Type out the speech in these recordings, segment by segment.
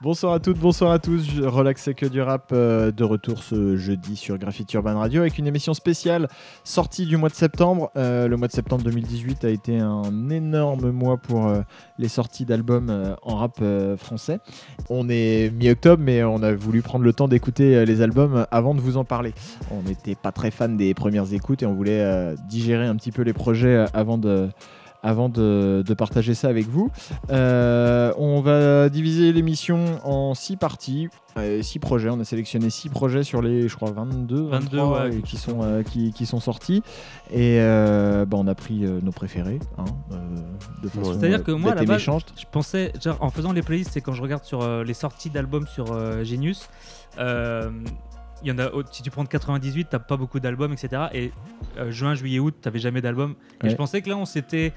Bonsoir à toutes, bonsoir à tous. Je relaxe c'est que du rap euh, de retour ce jeudi sur Graffiti Urban Radio avec une émission spéciale sortie du mois de septembre. Euh, le mois de septembre 2018 a été un énorme mois pour euh, les sorties d'albums en rap français. On est mi-octobre, mais on a voulu prendre le temps d'écouter les albums avant de vous en parler. On n'était pas très fan des premières écoutes et on voulait digérer un petit peu les projets avant de avant de, de partager ça avec vous. Euh, on va diviser l'émission en six parties, euh, six projets. On a sélectionné six projets sur les, je crois, 22, 22, 23, ouais, et quelque qui, sont, euh, qui, qui sont sortis. Et euh, bah, on a pris euh, nos préférés, hein, euh, de façon C'est-à-dire que euh, moi, à la base, méchante. Je pensais, genre, en faisant les playlists, c'est quand je regarde sur euh, les sorties d'albums sur euh, Genius, euh, il y en a, si tu prends de 98, t'as pas beaucoup d'albums, etc. Et euh, juin, juillet, août, t'avais jamais d'album. Et je pensais que là, on s'était.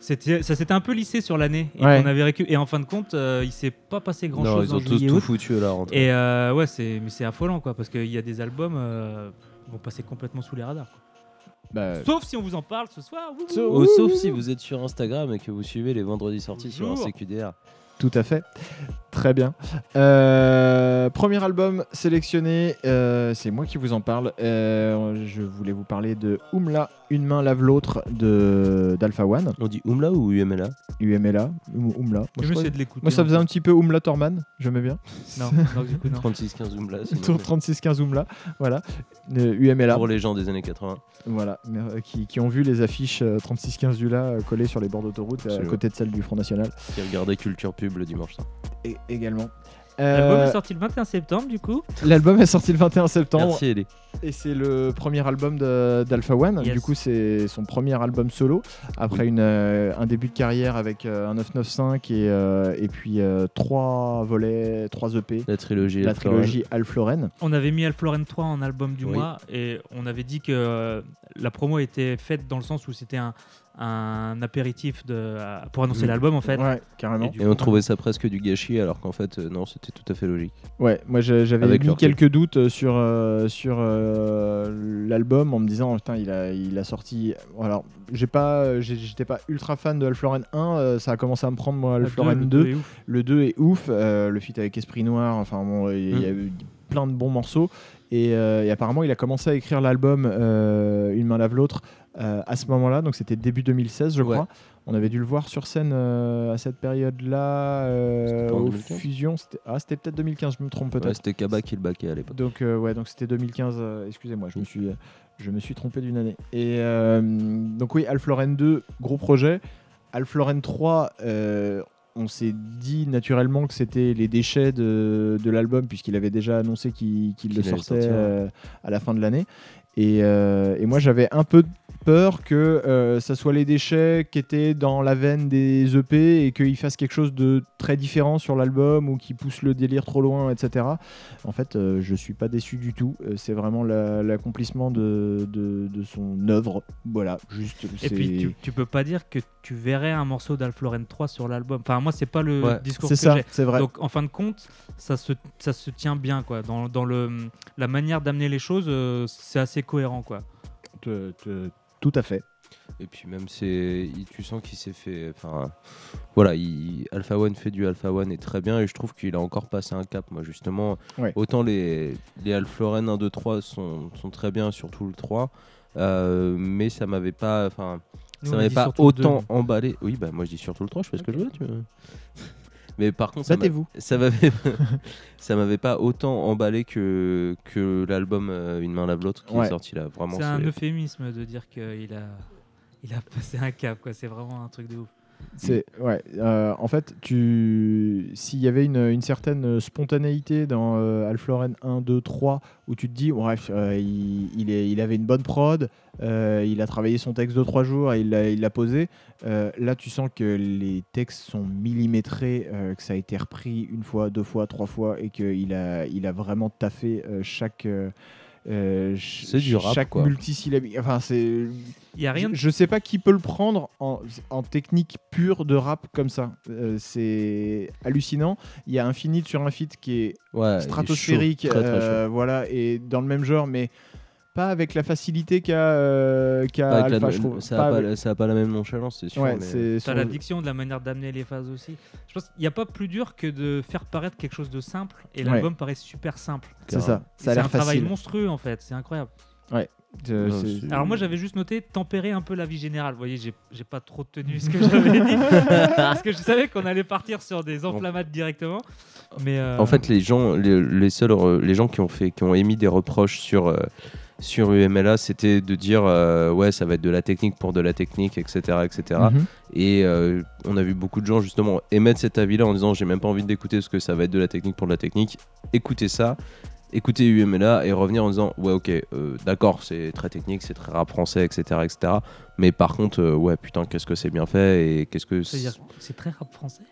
Ça s'était un peu lissé sur l'année et Ouais. on avait récu- et en fin de compte euh, il s'est pas passé grand Non, chose ils en ont tous juillet tout août. foutu à la rentrée. et euh, ouais c'est mais c'est affolant quoi parce qu'il y a des albums euh, qui vont passer complètement sous les radars quoi. Bah, sauf si on vous en parle ce soir Oh, sauf si vous êtes sur Instagram et que vous suivez les vendredis sorties sur un Bonjour. CQDR. Tout à fait. Très bien. Euh, premier album sélectionné, euh, c'est moi qui vous en parle. Euh, je voulais vous parler de Oumla, Une main lave l'autre de d'Alpha One, On dit Oumla ou UMLA UMLA, Oum- Oumla. Moi, je de l'écouter moi, ça faisait un petit peu Oumla Torman, j'aimais bien. non, non, du coup, non. 36-15 Oumla. sinon, Tour 3615 Oumla, voilà. Euh, UMLA, Pour les gens des années 80. voilà, mais, euh, qui, qui ont vu les affiches euh, 3615 ULA collées sur les bords d'autoroute à côté de celles du Front National Qui regardaient Culture Pub le dimanche et, également. L'album Euh, est sorti le 21 septembre du coup L'album est sorti le 21 septembre. Merci Ellie. Et c'est le premier album d'Alpha One. Yes. Du coup, c'est son premier album solo. Après Oui. une, euh, un début de carrière avec euh, un 995 et, euh, et puis euh, trois volets, trois EP. La trilogie. La Alpha One. trilogie Alf Lauren. On avait mis Alfloren 3 en album du Oui. mois et on avait dit que euh, la promo était faite dans le sens où c'était un, un apéritif de, à- pour annoncer l'album en fait. Ouais, carrément. Et on trouvait ça presque du gâchis alors qu'en fait, euh, non, c'était tout à fait logique. Ouais, moi j'avais mis quelques doutes euh, sur, euh, sur euh, l'album en me disant, oh, putain, il a, il a sorti. Alors, j'ai pas, j'étais pas ultra fan de Alf Lauren 1, euh, ça a commencé à me prendre moi, Le Alf deux, Lauren le 2. deux est ouf. Le 2 est ouf, euh, le feat avec Esprit Noir, enfin bon, il y a Mm. eu plein de bons morceaux. Et, euh, et apparemment, il a commencé à écrire l'album euh, Une main lave l'autre euh, à ce moment-là, donc c'était début 2016, je Ouais. crois. On avait dû le voir sur scène euh, à cette période-là, euh, C'était pas en aux 2015? Fusions. C'était- Ah, c'était peut-être 2015, je me trompe Ouais, peut-être. c'était Kaba qui le baquait à l'époque. donc, euh, ouais, donc c'était 2015, euh, excusez-moi, je me suis. Je me suis trompé d'une année. Et donc oui, Alf Lauren 2, gros projet. Alf Lauren 3, euh, on s'est dit naturellement que c'était les déchets de, de l'album, puisqu'il avait déjà annoncé qu'il le sortait sortir, ouais. à la fin de l'année. Et, euh, et moi, j'avais un peu peur que euh, ça soit les déchets qui étaient dans la veine des EP et qu'ils fassent quelque chose de très différent sur l'album ou qui pousse le délire trop loin, etc. En fait, euh, je suis pas déçu du tout. Euh, c'est vraiment la- l'accomplissement de, de, de son œuvre. Voilà, juste. Et c'est- puis tu, tu peux pas dire que tu verrais un morceau d'Alfloren 3 sur l'album. Enfin moi c'est pas le Ouais, discours c'est que ça, j'ai. c'est vrai. Donc en fin de compte, ça se, ça se tient bien quoi. Dans, dans le, la manière d'amener les choses, euh, c'est assez cohérent quoi. Te- te- tout à fait. Et puis même c'est, il- tu sens qu'il s'est fait, enfin, voilà, il, Alpha One fait du Alpha One et très bien et je trouve qu'il a encore passé un cap. Moi justement, Ouais. autant les les Alpha Lauren 1, 2, 3 sont, sont très bien, surtout le 3, euh, mais ça m'avait pas, enfin, Nous, ça on m'avait dit pas surtout le deux, autant nous. emballé. Oui bah moi je dis surtout le 3, je fais ce que je veux. Tu. Mais par contre, ça Battez-vous. ça m'avait ça m'avait pas autant emballé que que l'album euh, Une main lave l'autre qui Ouais. est sorti là. Vraiment, C'est un euphémisme de dire qu'il a, il a passé un cap quoi. C'est vraiment un truc de ouf. C'est ouais. euh, en fait, tu s'il y avait une, une certaine spontanéité dans euh, Alf Lauren 1, 2, 3, où tu te dis, bref, euh, il, il avait une bonne prod, euh, il a travaillé son texte de trois jours et il l'a posé. Là, tu sens que les textes sont millimétrés, que ça a été repris une fois, deux fois, trois fois, et qu'il a, il a vraiment taffé chaque. Euh, C'est du rap, chaque quoi. multisyllabique. Enfin, c'est. Il y a rien. Je, je sais pas qui peut le prendre en, en technique pure de rap comme ça. Euh, c'est hallucinant. Il y a Infinite sur un feat qui est Ouais, il est stratosphérique, chaud, très, très chaud. euh, voilà, et dans le même genre, mais pas avec la facilité qu'a euh, avec la- je trouve. ça, Pas a pas, avec- la- pas même nonchalance, c'est sûr. Ouais, mais- c'est T'as sur- la diction de la manière d'amener les phases aussi. Je pense qu'il n'y a pas plus dur que de faire paraître quelque chose de simple et Ouais. l'album paraît super simple. c'est ça. Ça a C'est un l'air travail facile. monstrueux en fait, c'est incroyable. Non, c'est- Alors moi j'avais juste noté tempérer un peu la vie générale. Vous voyez, j'ai j'ai pas trop tenu ce que j'avais dit parce que je savais qu'on allait partir sur des enflammades directement. Mais euh, En fait, les gens, les, les seuls, les gens qui ont fait, qui ont émis des reproches sur euh, sur UMLA, c'était de dire euh, ouais, ça va être de la technique pour de la technique, etc., etc. Mhm. Et euh, on a vu beaucoup de gens justement émettre cet avis-là en disant j'ai même pas envie d'écouter ce que ça va être de la technique pour de la technique. Écoutez ça, écoutez UMLA et revenir en disant ouais ok euh, d'accord c'est très technique, c'est très rap français, etc., etc. Mais par contre euh, ouais putain qu'est-ce que c'est bien fait et qu'est-ce que c'est très rap français?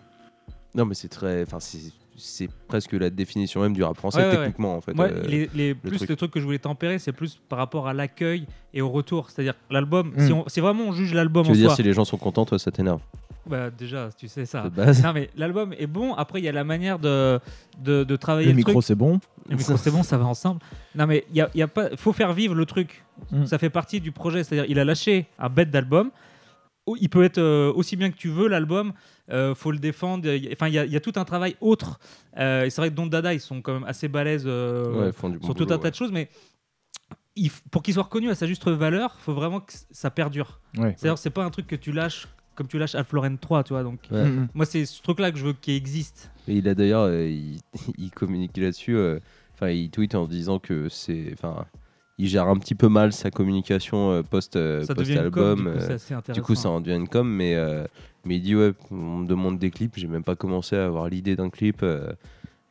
non mais c'est très enfin c'est c'est presque la définition même du rap français Ouais, ouais, ouais. techniquement en fait. Moi, euh, les, les- plus truc. le truc que je voulais tempérer, c'est plus par rapport à l'accueil et au retour. C'est-à-dire l'album. Mm. Si, on- si vraiment on juge l'album tu en veux dire soi, si les gens sont contents toi ça t'énerve? Bah déjà tu sais ça. Non mais l'album est bon. Après il y a la manière de de, de travailler Le le, micro, truc. c'est bon. Le micro c'est bon, ça va ensemble. Non mais il y a, il y a pas, faut faire vivre le truc. Mm. Ça fait partie du projet. C'est-à-dire il a lâché un bête d'album. Oh, Il peut être euh, aussi bien que tu veux l'album. Euh, faut le défendre. Il y a- Enfin il y, a- il y a tout un travail autre. Euh, et c'est vrai que Don Dada ils sont quand même assez balèzes. euh, Ouais, bon sur tout boulot, un tas de choses, mais il pour qu'il soit reconnu à sa juste valeur, il faut vraiment que ça perdure. Ouais. C'est-à-dire, c'est pas un truc que tu lâches comme tu lâches Lauren 3, tu vois. Donc, Ouais. Mhm. moi, c'est ce truc-là que je veux qu'il existe. Et il a d'ailleurs, euh, il, il communique là-dessus. euh, Enfin, il tweet en disant que c'est, enfin, il gère un petit peu mal sa communication euh, post com, post-album. du coup, c'est assez intéressant. du coup, ça en devient une com, mais euh, mais il dit ouais, on me demande des clips, j'ai même pas commencé à avoir l'idée d'un clip euh,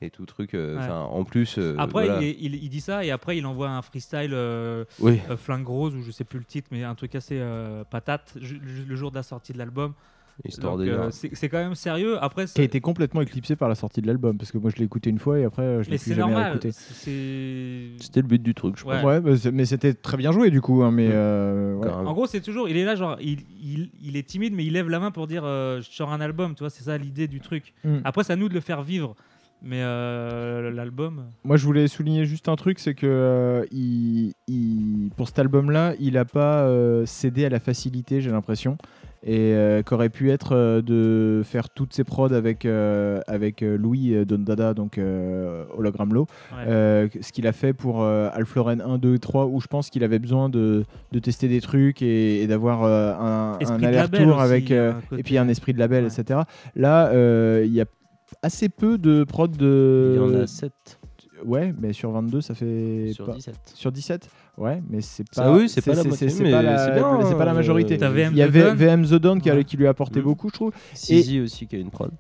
et tout truc. euh, Ouais. Enfin, en plus. euh, Après, voilà. il, est- il- il dit ça et après, il envoie un freestyle euh, Oui. euh, flingue rose ou je sais plus le titre, mais un truc assez euh, patate ju- ju- le jour de la sortie de l'album. Histoire Donc, de euh, c'est quand même sérieux. Après, Qui a été complètement éclipsé par la sortie de l'album parce que moi je l'ai écouté une fois et après je l'ai plus jamais normal. écouté. C'était le but du truc, je Ouais. crois. Ouais, c'est- mais c'était très bien joué du coup. hein, mais euh. En gros, c'est toujours, il est là, genre, il, il, il est timide, mais il lève la main pour dire euh, je sors un album, tu vois, c'est ça l'idée du truc. Mm. Après, c'est à nous de le faire vivre. Mais euh, l'album. Moi, je voulais souligner juste un truc, c'est que euh, il, il- pour cet album-là, il n'a pas euh, cédé à la facilité, j'ai l'impression, et euh, qu'aurait pu être euh, de faire toutes ses prods avec euh, avec Louis euh, Dondada, donc euh, Hologram Low, Ouais. euh, ce qu'il a fait pour euh, Alfloren 1, 2 et 3, où je pense qu'il avait besoin de, de tester des trucs et, et d'avoir euh, un, un aller-retour avec il y a euh, un côté- et puis un esprit de label, Ouais. etc. Là, euh, il y a assez peu de prod de Il y en a 7 Ouais, mais sur 22, ça fait. sur pas- 17. Sur 17 Ouais, mais c'est Ça, pas. oui, c'est pas la moitié, c'est pas majorité. Il y a. VM The Dawn qui, a- Ouais. qui lui a apporté Mm. beaucoup, je trouve. Sizi aussi qui a une prod.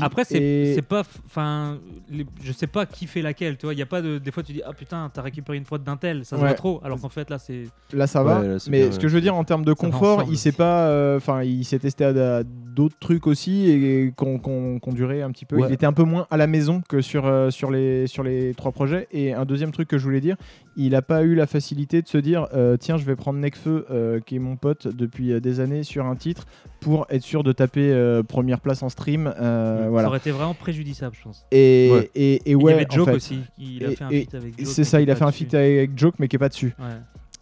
Après, c'est pas. Enfin, les- je sais pas qui fait laquelle, tu vois. Il y a pas de. Des fois, tu dis, ah putain, t'as récupéré une prod d'un tel, ça se Ouais. voit trop. Alors qu'en fait, là, c'est. Là, ça va. Ouais, là, c'est mais bien, ce que je veux dire en termes de va confort, il s'est pas. euh, Enfin, il s'est testé à, d'autres trucs aussi et qu'on durait un petit peu. Il était un peu moins à la maison que sur, euh, sur, les, sur les trois projets. Et un deuxième truc que je voulais dire, il n'a pas eu la facilité de se dire euh, tiens, je vais prendre Necfeu, euh, qui est mon pote depuis euh, des années, sur un titre pour être sûr de taper euh, première place en stream. euh, Ça voilà. aurait été vraiment préjudiciable, je pense. Et, Ouais. et, et il ouais, y avait en Joke fait. aussi. Il a Et- fait un feat avec Joke. C'est ça, il a fait un feat avec Joke, mais qui est pas dessus. Ouais.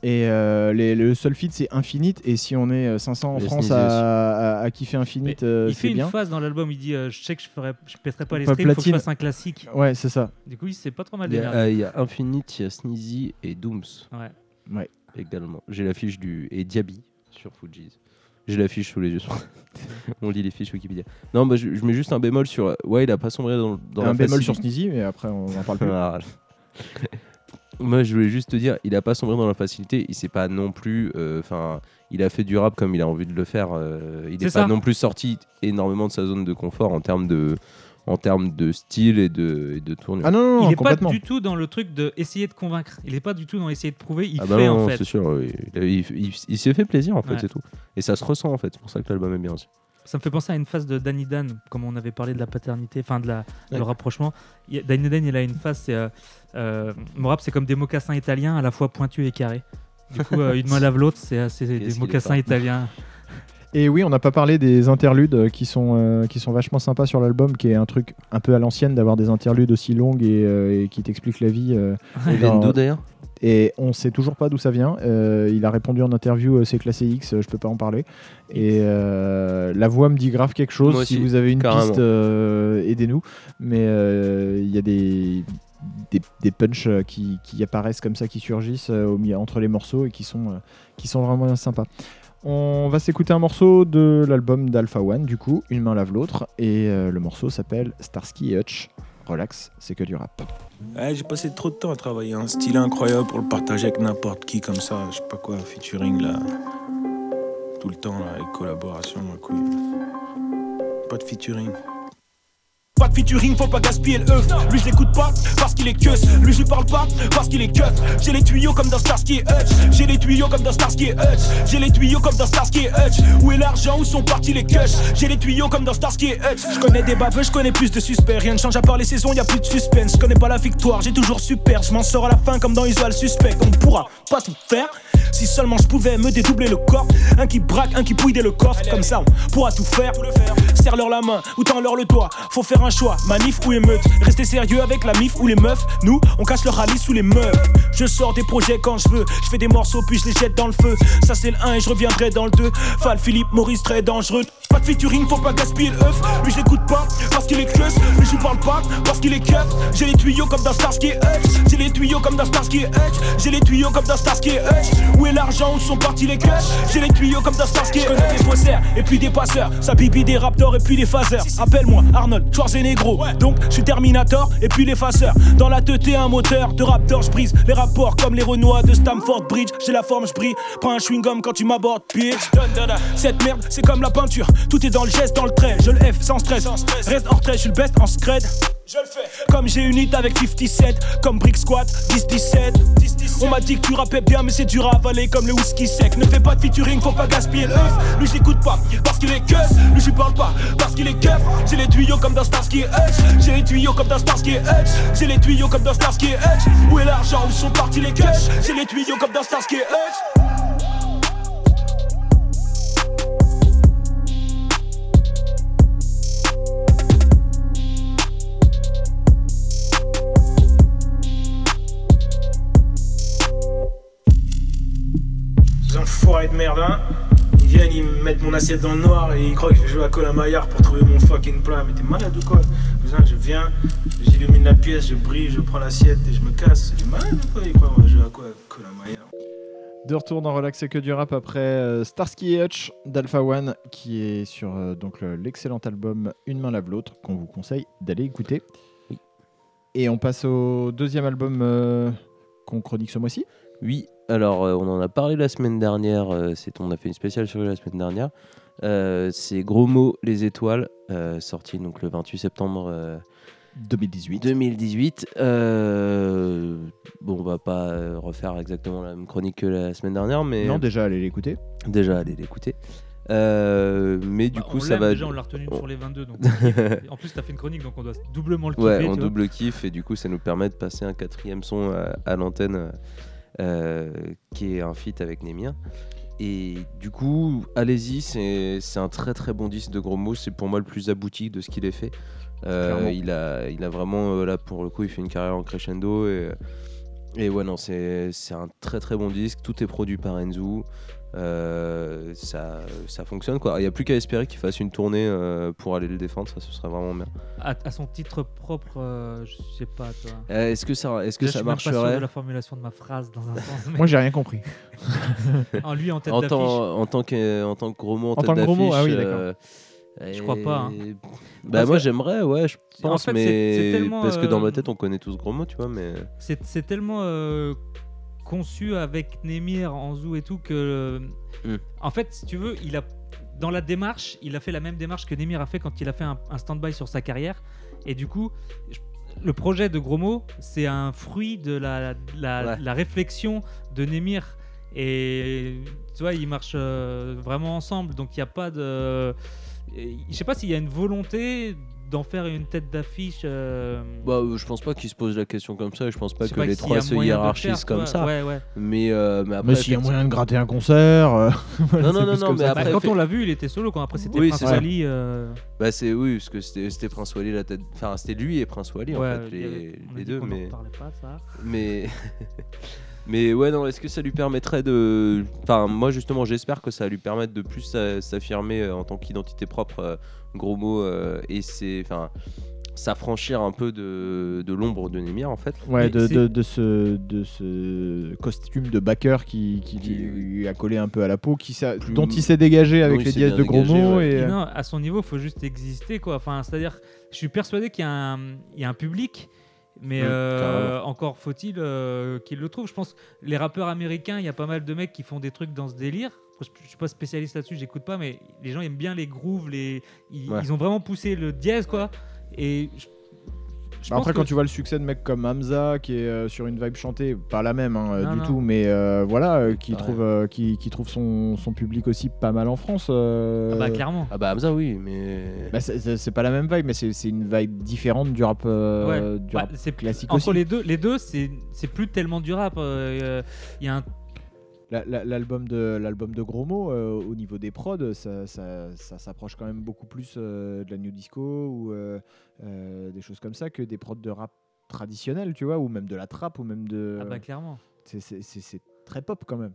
Et euh, les- le seul feat, c'est Infinite. Et si on est euh, 500 en Les France à, à, à kiffer Infinite, euh, il fait c'est une bien. phase dans l'album, il dit euh, Je sais que je ferai, je pèterai pas les Pas streams, faut que je platine. fasse un classique. Ouais, c'est ça. Du coup, il s'est pas trop mal euh, il y a Infinite, il y a Sneezy et Dooms Ouais. Ouais. également. J'ai la fiche du. et Diaby sur Fujis. J'ai la fiche sous les yeux. On lit les fiches Wikipédia. Non, bah, je, je mets juste un bémol sur. Ouais, il a pas sombré dans, dans un la bémol sur Sneezy, mais après, on en parle plus. Moi, je voulais juste te dire, il a pas sombré dans la facilité. Il s'est pas non plus. euh, Enfin, il a fait du rap comme il a envie de le faire. euh, il n'est ça. pas non plus sorti énormément de sa zone de confort en termes de, en termes de style et de, et de tournure. Ah non, non, non, il est pas du tout dans le truc de essayer de convaincre. Il est pas du tout dans essayer de prouver. Il Ah bah fait non, en fait. c'est sûr. Il, il- il- il s'est fait plaisir en fait, Ouais. c'est tout. Et ça se ressent en fait. C'est pour ça que l'album est bien aussi. Ça me fait penser à une phase de Danny Dan, comme on avait parlé de la paternité, enfin de la, le rapprochement. Il Danny Dan, il a une phase, c'est euh, euh, c'est comme des mocassins italiens, à la fois pointus et carrés. Du coup, euh, une main lave l'autre, c'est euh, des mocassins italiens. Et oui, on n'a pas parlé des interludes euh, qui sont, euh, qui sont vachement sympas sur l'album, qui est un truc un peu à l'ancienne d'avoir des interludes aussi longues et, euh, et qui t'expliquent la vie. euh, Ils viennent dans- d'où d'ailleurs et on sait toujours pas d'où ça vient. Il a répondu en interview, c'est classé X, je peux pas en parler. Et la voix me dit grave quelque chose. Si vous avez une carrément. piste, aidez-nous. Mais il y a des, des, des punchs qui, qui apparaissent comme ça, qui surgissent euh, au entre les morceaux et qui sont, euh, qui sont vraiment sympas. On va s'écouter un morceau de l'album d'Alpha One, du coup, Une main lave l'autre. Et euh, le morceau s'appelle Starsky et Hutch. Relax, c'est que du rap. J'ai passé trop de temps à travailler un style incroyable pour le partager avec n'importe qui comme ça, je sais pas quoi, featuring là. Tout le temps là, avec collaboration, ma couille. Pas de featuring. Pas de featuring, faut pas gaspiller le œuf. Lui je l'écoute pas parce qu'il est que Lui je lui parle pas parce qu'il est keuf. J'ai les tuyaux comme dans Starsky et Hutch. J'ai les tuyaux comme dans Starsky et Hutch. J'ai les tuyaux comme dans Starsky et Hutch. Où est l'argent Où sont partis les cushs J'ai les tuyaux comme dans Starsky et Hutch. Je connais des baveux, je connais plus de suspects. Rien ne change à part les saisons, y a plus de suspense. Je connais pas la victoire, j'ai toujours super. Je m'en sors à la fin comme dans Usual Suspect. On pourra pas tout faire. Si seulement je pouvais me dédoubler le corps. Un qui braque, un qui pouille dès le coffre. Comme ça, on pourra tout faire. Serre-leur la main ou tends-leur le doigt. Faut faire un choix, manif ou émeute. Rester sérieux avec la mif ou les meufs. Nous, on cache leur rallye sous les meubles. Je sors des projets quand je veux. Je fais des morceaux puis je les jette dans le feu. Ça c'est le 1 et je reviendrai dans le 2. Val Philippe Maurice très dangereux. Pas de featuring, faut pas gaspiller le œuf. Lui je l'écoute pas parce qu'il est close. Lui je parle pas parce qu'il est keuf. J'ai les tuyaux comme dans Starsky Hutch. J'ai les tuyaux comme dans Starsky Hutch. J'ai les tuyaux comme dans Starsky Hutch. Où est l'argent Où sont partis les cushs J'ai les tuyaux comme dans Starsky Hutch. Des faussaires et puis des passeurs. Ça bibi des raptors et puis des phaseurs. Appelle-moi Arnold Schwarzenegger. Donc je suis Terminator et puis l'effaceur. Dans la teuté un moteur de raptor, je brise les rapports comme les Renois de Stamford Bridge. J'ai la forme, je brille. Prends un chewing-gum quand tu m'abordes, bitch. Cette merde, c'est comme la peinture. Tout est dans le geste, dans le trait. Je le F sans stress. Reste en retrait, je suis le best en scred. Je le fais. Comme j'ai une hit avec 57, comme Brick Squad, 10-17. On m'a dit que tu rappais bien, mais c'est dur à avaler comme le whisky sec. Ne fais pas de featuring, faut pas gaspiller le œuf. Lui, je l'écoute pas parce qu'il est keuf. Lui, je parle pas parce qu'il est keuf. J'ai les tuyaux comme dans Starsky Hutch. J'ai les tuyaux comme dans Starsky Hutch. J'ai les tuyaux comme dans Starsky Hutch. Où est l'argent? Où sont partis les cushs J'ai les tuyaux comme dans Starsky Hutch. Merde, hein Ils viennent, ils me mettent mon assiette dans le noir et ils croient que je joue à Colin Maillard pour trouver mon fucking plat. Mais t'es malade ou quoi? Cousin, je viens, j'illumine la pièce, je brille, je prends l'assiette et je me casse. T'es malade ou quoi? Ils croient qu'on va jouer à quoi Colin Maillard? De retour dans Relax et que du rap après euh, Starsky et Hutch d'Alpha One qui est sur euh, donc le- l'excellent album Une main lave l'autre qu'on vous conseille d'aller écouter. Oui. Et on passe au deuxième album euh, qu'on chronique ce mois-ci. Oui, alors euh, on en a parlé la semaine dernière, euh, c'est, on a fait une spéciale sur lui la semaine dernière. Euh, c'est Gros mots, les étoiles, euh, sorti donc le 28 septembre euh, 2018. 2018. Euh, bon, on va pas euh, refaire exactement la même chronique que la semaine dernière, mais Non, déjà allez l'écouter. déjà allez l'écouter. Euh, mais du Bah, coup, on ça l'aime va. Déjà, on l'a retenu on- sur les 22. Donc on en plus, t'as fait une chronique, donc on doit doublement le kiffer. Ouais, tu vois. double kiff et du coup ça nous permet de passer un quatrième son à, à l'antenne euh, qui est un feat avec Némia. Et du coup, allez-y, c'est un très très bon disque de gros mots. C'est pour moi le plus abouti de ce qu'il ait fait. Euh, il, a, il a vraiment, euh, là pour le coup, il fait une carrière en crescendo. Et, et ouais, non, c'est un très très bon disque. Tout est produit par Enzo. Euh, ça, ça fonctionne quoi. Il n'y a plus qu'à espérer qu'il fasse une tournée euh, pour aller le défendre. Ça, ce serait vraiment bien. À, à son titre propre, euh, je sais pas, toi. Euh, Est-ce que ça, est-ce que ça je suis même pas sûr marcherait de la formulation de ma phrase dans un sens. mais Moi, j'ai rien compris. en lui, en tête en d'affiche. tant, en tant que en tant que gros mot en, En tête tant que gros mot, ah oui, d'accord. euh, Je crois pas, hein. Bah Parce moi que- j'aimerais, ouais, je En pense, fait, mais c'est- c'est parce que dans ma tête on connaît tous gros mots, tu vois, mais C'est c'est tellement euh, conçu avec Nemir, Anzou et tout que. Mm. En fait, si tu veux, il a. Dans la démarche, il a fait la même démarche que Nemir a fait quand il a fait un, un stand-by sur sa carrière. Et du coup, je- le projet de Gros mots, c'est un fruit de la, la, Ouais. la réflexion de Nemir. Et tu vois, ils marchent euh, vraiment ensemble. Donc il n'y a pas de. Et Je sais pas s'il y a une volonté d'en faire une tête d'affiche. euh, Bah, euh, je pense pas qu'ils se posent la question comme ça. Je pense pas je que les trois se hiérarchisent faire, comme ça. Ouais, ouais. Mais, euh, mais après. Mais s'il y a moyen de gratter un concert. euh, Non, non, non, non, mais après- Bah, quand fait- on l'a vu, il était solo. Quand après c'était Oui, Prince. Wally. euh, Bah, c'est oui, parce que c'était Prince Wally la tête. Enfin, c'était lui et Prince Wally en fait, les, deux. Mais, pas, ça. mais, mais ouais, non, est-ce que ça lui permettrait de. Enfin, moi justement, j'espère que ça va lui permettre de plus s'a- s'affirmer euh, en tant qu'identité propre, euh, gros mot, euh, et c'est. Enfin, s'affranchir un peu de, de l'ombre de Nemir en fait. Ouais, de, de, de ce, de ce costume de backer qui, qui Qui- lui a collé un peu à la peau, qui dont il s'est dégagé avec les dièses de gros mots. ouais. Et, Et non, à son niveau, il faut juste exister, quoi. Enfin, c'est-à-dire, je suis persuadé qu'il y, a un- il y a un public, mais euh, encore faut-il euh, qu'il le trouve. Je pense les rappeurs américains, il y a pas mal de mecs qui font des trucs dans ce délire. Je je suis pas spécialiste là-dessus, j'écoute pas, mais les gens aiment bien les grooves, les... Ils, Ouais. ils ont vraiment poussé le dièse, quoi. Et je, je Bah pense après, que- quand tu vois le succès de mecs comme Hamza, qui est euh, sur une vibe chantée, pas la même hein, euh, Non, du non. tout, mais euh, voilà, euh, qui, Pareil. trouve, euh, qui, qui trouve son, son public aussi pas mal en France. euh, Ah bah clairement. Ah bah Hamza, oui, mais. bah, c'est- pas la même vibe, mais c'est c'est une vibe différente du rap, euh, Ouais. du Bah, rap c'est classique entre aussi. les deux, les deux, c'est c'est plus tellement du rap. euh, Il y a un L'album de, l'album de Gros Mots, euh, au niveau des prods, ça, ça, ça s'approche quand même beaucoup plus euh, de la new disco ou euh, des choses comme ça que des prods de rap traditionnels, tu vois, ou même de la trap, ou même de. ah bah clairement. c'est très pop quand même.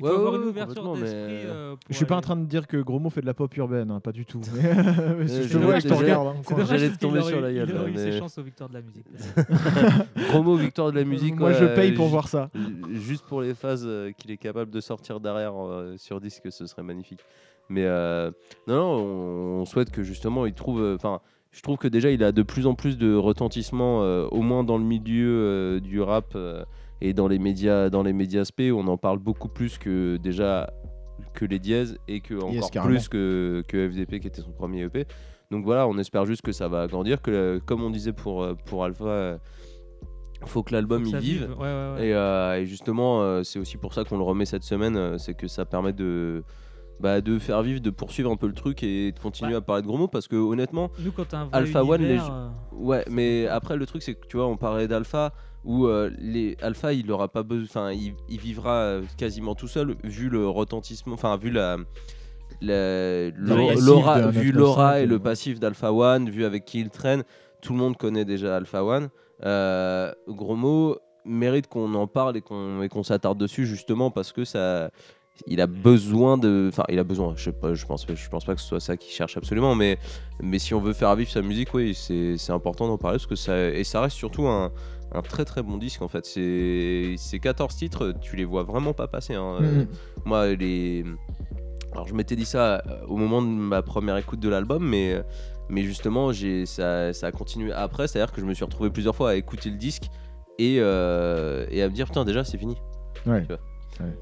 Il Ouais, faut avoir ouais, une ouverture d'esprit. mais- euh, pour Je suis pas en train de dire que Gros Mot fait de la pop urbaine, hein, pas du tout. Mais, mais si Euh, je te vois, je te j'ai- regarde. hein, J'allais te tomber sur la gueule, Il aurait eu ses chances aux victoires de la musique. Gros mot, victoire de la musique. Moi, je paye pour voir ça. Juste pour les phases euh, qu'il est capable de sortir derrière euh, sur disque, ce serait magnifique. Mais euh, non, non, on, on souhaite que justement il trouve. euh, Enfin, je trouve que déjà il a de plus en plus de retentissement, euh, au moins dans le milieu euh, du rap euh, et dans les médias, dans les médias SP. On en parle beaucoup plus que déjà que les dièses et que encore plus que, que FDP qui était son premier EP. Donc voilà, on espère juste que ça va agrandir, que comme on disait pour, euh, pour Alpha, euh, faut que l'album y vive. vive. Ouais, ouais, ouais. Et, euh, et justement, euh, c'est aussi pour ça qu'on le remet cette semaine, euh, c'est que ça permet de, bah, de faire vivre, de poursuivre un peu le truc et de continuer Ouais. à parler de gros mots parce que honnêtement, Nous, quand t'as un vrai Alpha One, les ouais, mais après le truc c'est que tu vois, on parlait d'Alpha où euh, les Alpha il aura pas besoin, enfin il, il vivra euh, quasiment tout seul vu le retentissement, enfin vu la l'aura, vu 995, l'aura et le ouais. passif d'Alpha One, vu avec qui il traîne, tout le monde connaît déjà Alpha One. Euh, gros mot mérite qu'on en parle et qu'on et qu'on s'attarde dessus justement parce que ça il a besoin de enfin il a besoin je sais pas je pense je pense pas que ce soit ça qu'il cherche absolument mais mais si on veut faire vivre sa musique oui c'est c'est important d'en parler parce que ça et ça reste surtout un un très très bon disque en fait c'est ces 14 titres tu les vois vraiment pas passer hein. Euh, Mhm. moi les alors je m'étais dit ça euh, au moment de ma première écoute de l'album mais mais justement j'ai ça, ça a continué après c'est à dire que je me suis retrouvé plusieurs fois à écouter le disque et, euh, et à me dire putain déjà c'est fini Ouais. Tu vois. Ouais.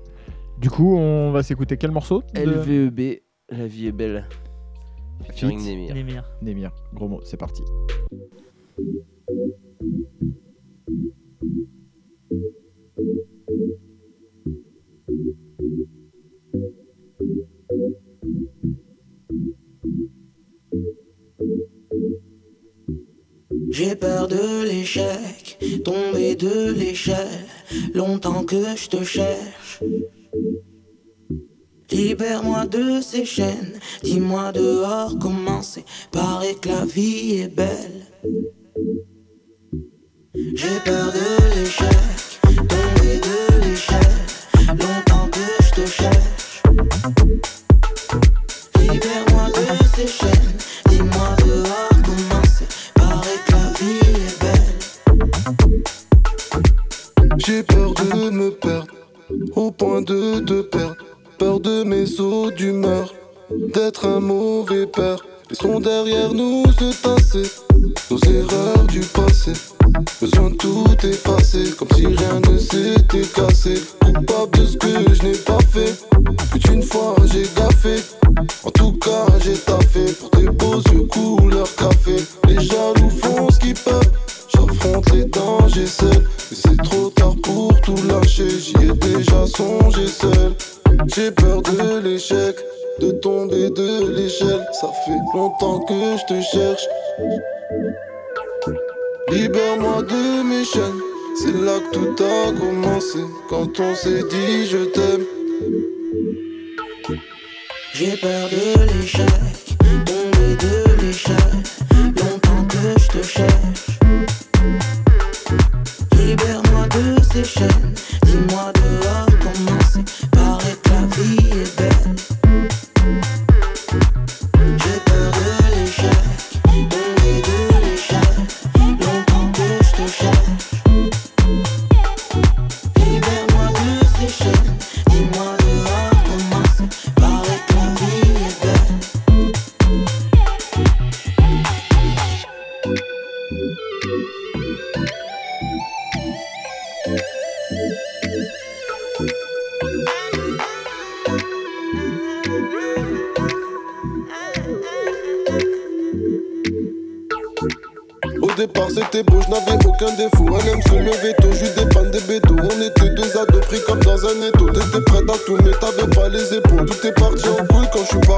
Du coup, on va s'écouter quel morceau de LVEB la vie est belle featuring Feat. Nemir. Gros mot, c'est parti. J'ai peur de l'échec, tomber de l'échelle, longtemps que je te cherche. Libère-moi de ces chaînes, dis-moi dehors comment c'est, paraît que la vie est belle. J'ai peur de l'échec, on s'est dit je t'aime. J'ai peur de l'échec,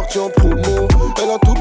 parti en promo. Elle a tout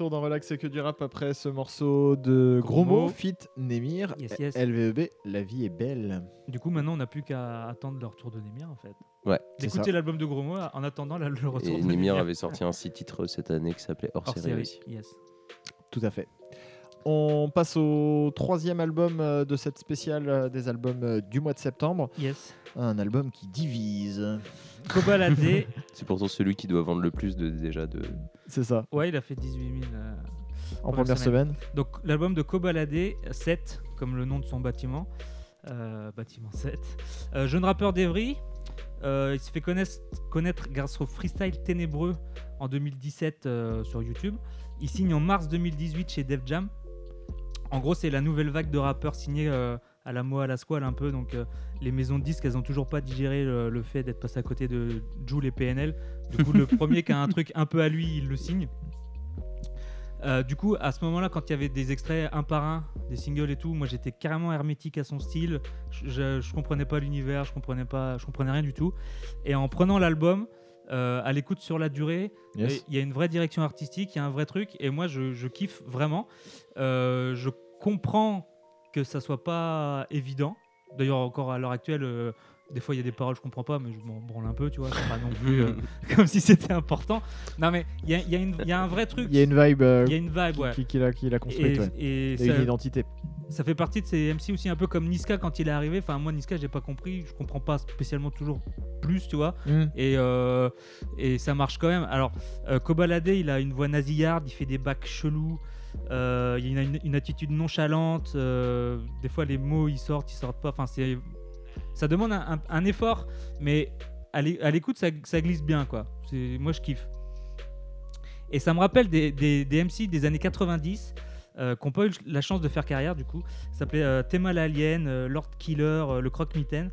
retour dans Relax et que du rap après ce morceau de Gros Gros mots, fit Nemir, Yes, yes. LVEB, la vie est belle. Du coup, maintenant, on n'a plus qu'à attendre le retour de Nemir en fait. Ouais. C'est ça. D'écouter l'album de Gros Mots en attendant le retour Et de Nemir avait sorti un six titres cette année qui s'appelait Hors Hors série yes. Tout à fait. On passe au troisième album euh, de cette spéciale euh, des albums euh, du mois de septembre. Yes. Un album qui divise. Cobaladé, C'est pourtant celui qui doit vendre le plus de, déjà de. C'est ça, ouais, il a fait 18 000. euh, en Première première semaine. Donc l'album de Cobaladé, 7, comme le nom de son bâtiment. Euh, bâtiment 7. Euh, jeune rappeur d'Evry. il s'est fait connaître, connaître grâce au freestyle ténébreux en 2017 euh, sur YouTube. Il signe en mars 2018 chez Def Jam. En gros, c'est la nouvelle vague de rappeurs signés à la Moa à la Squale un peu. Donc euh, les maisons de disques, elles ont toujours pas digéré le, le fait d'être passé à côté de Joule et PNL. Du coup, le premier qui a un truc un peu à lui, il le signe. Euh, du coup, à ce moment-là, quand il y avait des extraits un par un, des singles et tout, moi j'étais carrément hermétique à son style. Je, je, je comprenais pas l'univers, je comprenais pas, je comprenais rien du tout. Et en prenant l'album, euh, à l'écoute sur la durée, Yes. Il y a une vraie direction artistique, il y a un vrai truc, et moi je, je kiffe vraiment. Euh, je comprends que ça soit pas évident. D'ailleurs, encore à l'heure actuelle, euh, des fois il y a des paroles que je comprends pas, mais je m'en branle un peu, tu vois. C'est pas non plus euh, comme si c'était important. Non, mais il y a, il y a une- il y a un vrai truc. Il y a une vibe euh, Il y a une vibe, ouais. qui, qui l'a, qui l'a construite. Et, ouais. et Il y a ça, une identité. ça fait partie de ces MC aussi un peu comme Niska quand il est arrivé. Enfin, moi, Niska, j'ai pas compris. Je comprends pas spécialement toujours plus, tu vois. Hmm. Et, euh, et ça marche quand même. Alors, euh, Kobalade, il a une voix nasillarde, il fait des bacs chelous. Euh, il a une, une attitude nonchalante. euh, des fois, les mots ils sortent, ils sortent pas. Enfin, c'est ça demande un, un- un effort, mais à l'é- à l'écoute, ça, ça glisse bien, quoi. Moi, je kiffe. Et ça me rappelle des, des- des MC des années 90 euh, qui n'ont pas eu la chance de faire carrière, du coup. Ça s'appelait euh, Tema l'Alien, euh, Lord Killer, le Croque-Mitaine.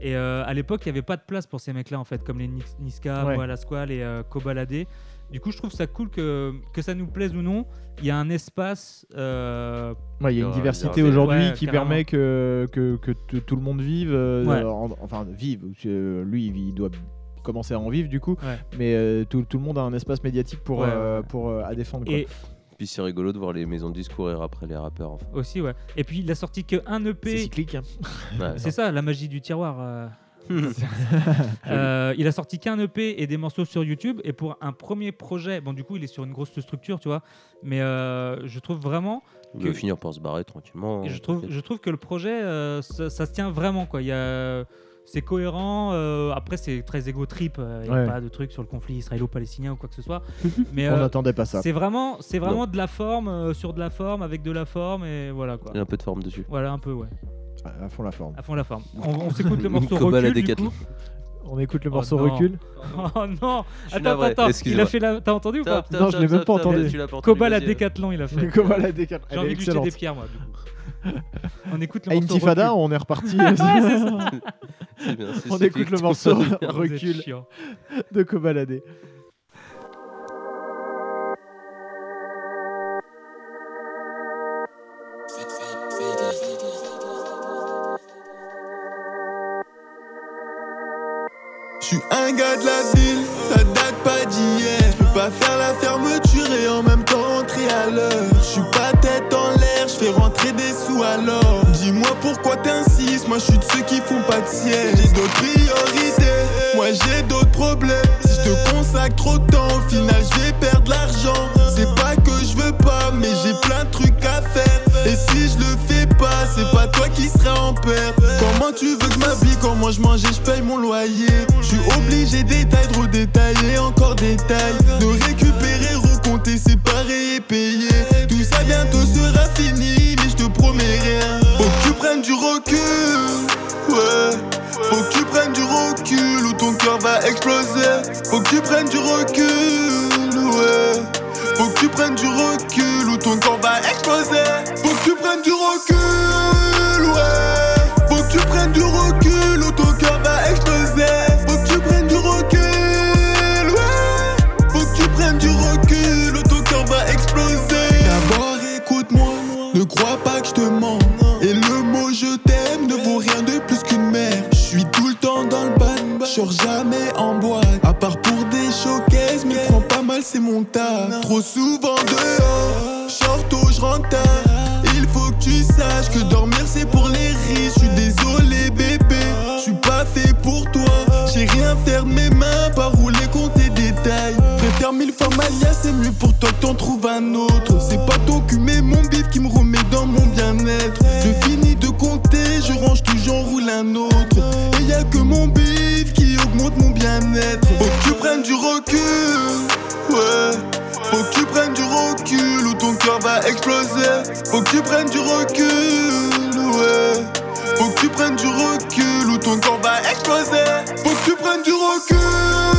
Et à l'époque, il n'y avait pas de place pour ces mecs-là, en fait, comme les Nis- Niska, Ouais. Moa la Squale et Kobalade. Du coup, je trouve ça cool que, que ça nous plaise ou non. Il y a un espace. euh, Ouais, il y a une diversité aujourd'hui Ouais, qui carrément. permet que, que, tout le monde vive. euh, Ouais. en- enfin, vive. lui, il doit commencer à en vivre du coup. Ouais. Mais euh, tout, tout le monde a un espace médiatique pour, Ouais, ouais, euh, ouais. pour, euh, à défendre. quoi. et Puis c'est rigolo de voir les maisons de disques courir après les rappeurs. Enfin. aussi, ouais. Et puis, il a sorti que un C'est EP. cyclique. hein. Ouais. C'est ça, la magie du tiroir. euh. Euh, il a sorti qu'un EP et des morceaux sur YouTube. Et pour un premier projet, bon, du coup, il est sur une grosse structure, tu vois. Mais euh, je trouve vraiment, Il que- va finir par se barrer tranquillement. et je trouve, je trouve que le projet, euh, ça, ça se tient vraiment, quoi. Il y a, c'est cohérent. euh, après, c'est très égo trip. euh, Il n'y a Ouais. pas de truc sur le conflit israélo-palestinien ou quoi que ce soit. Mais On euh, n'attendait pas ça. c'est vraiment, c'est vraiment de la forme euh, sur de la forme avec de la forme et voilà quoi. Il y a un peu de forme dessus. Voilà un peu ouais, À à fond la forme. à fond la forme. On, on s'écoute le morceau à recul du Décathlon. coup. On écoute le Oh morceau non. recul. Oh non Attends, navré, attends, il a fait la... T'as entendu ou pas Top, top, Non, je l'ai même pas entendu. Cobalt à. Décathlon il a fait. Comment la décale J'ai envie de lui jeter des pierres moi du coup. on écoute le À morceau Intifada, recul. on est reparti c'est On écoute le morceau. recul. de Cobaladé. Suis un gars de la ville, ça date pas d'hier. Je peux pas faire la fermeture et en même temps rentrer à l'heure. Je suis pas tête en l'air, je fais rentrer des sous alors. Dis-moi pourquoi t'insistes, moi je suis de ceux qui font pas de siège. J'ai d'autres priorités, moi j'ai d'autres problèmes. Si je te consacre trop de temps, au final je vais perdre l'argent. C'est pas que je veux pas, mais j'ai plein de trucs à faire. Et si je le fais pas, c'est pas toi qui seras en perte. Comment tu veux que m'habille, comment je mange et je paye mon loyer? Je suis obligé d'étailler, de redétailler, encore détail. De récupérer, recompter, séparer et payer. Tout ça bientôt sera fini, mais je te promets rien. Faut que tu prennes du recul, ouais. Faut que tu prennes du recul ou ton cœur va exploser. Faut que tu prennes du recul, ouais. Faut que tu prennes du recul ton corps va exploser. Faut que tu prennes du recul, ouais. Faut que tu prennes du recul ou ton cœur va exploser. Faut que tu prennes du recul, ouais. Faut que tu prennes du recul ou ton cœur va exploser. D'abord écoute-moi, ne crois pas que je te mens. Et le mot je t'aime ne vaut rien de plus qu'une mère. Je suis tout le temps dans le ban, sors jamais en boîte. À part pour des showcases, mais prends pas mal, c'est mon taf. Trop souvent dehors, Il faut que tu saches que dormir c'est pour les riches. Je suis désolé, bébé, je suis pas fait pour toi. J'ai rien faire mes mains, pas rouler compter détails. Préfère mille fois Malia, c'est mieux pour toi que t'en trouves un autre. C'est pas ton cul, mais mon bif qui me remet dans mon bien-être. Je finis de compter, je range tout, j'en roule un autre. Et y a que mon bif qui augmente mon bien-être. Faut que tu prennes du recul, exploser. Faut que tu prennes du recul, ouais. Faut que tu prennes du recul ou ton corps va exploser. Faut que tu prennes du recul,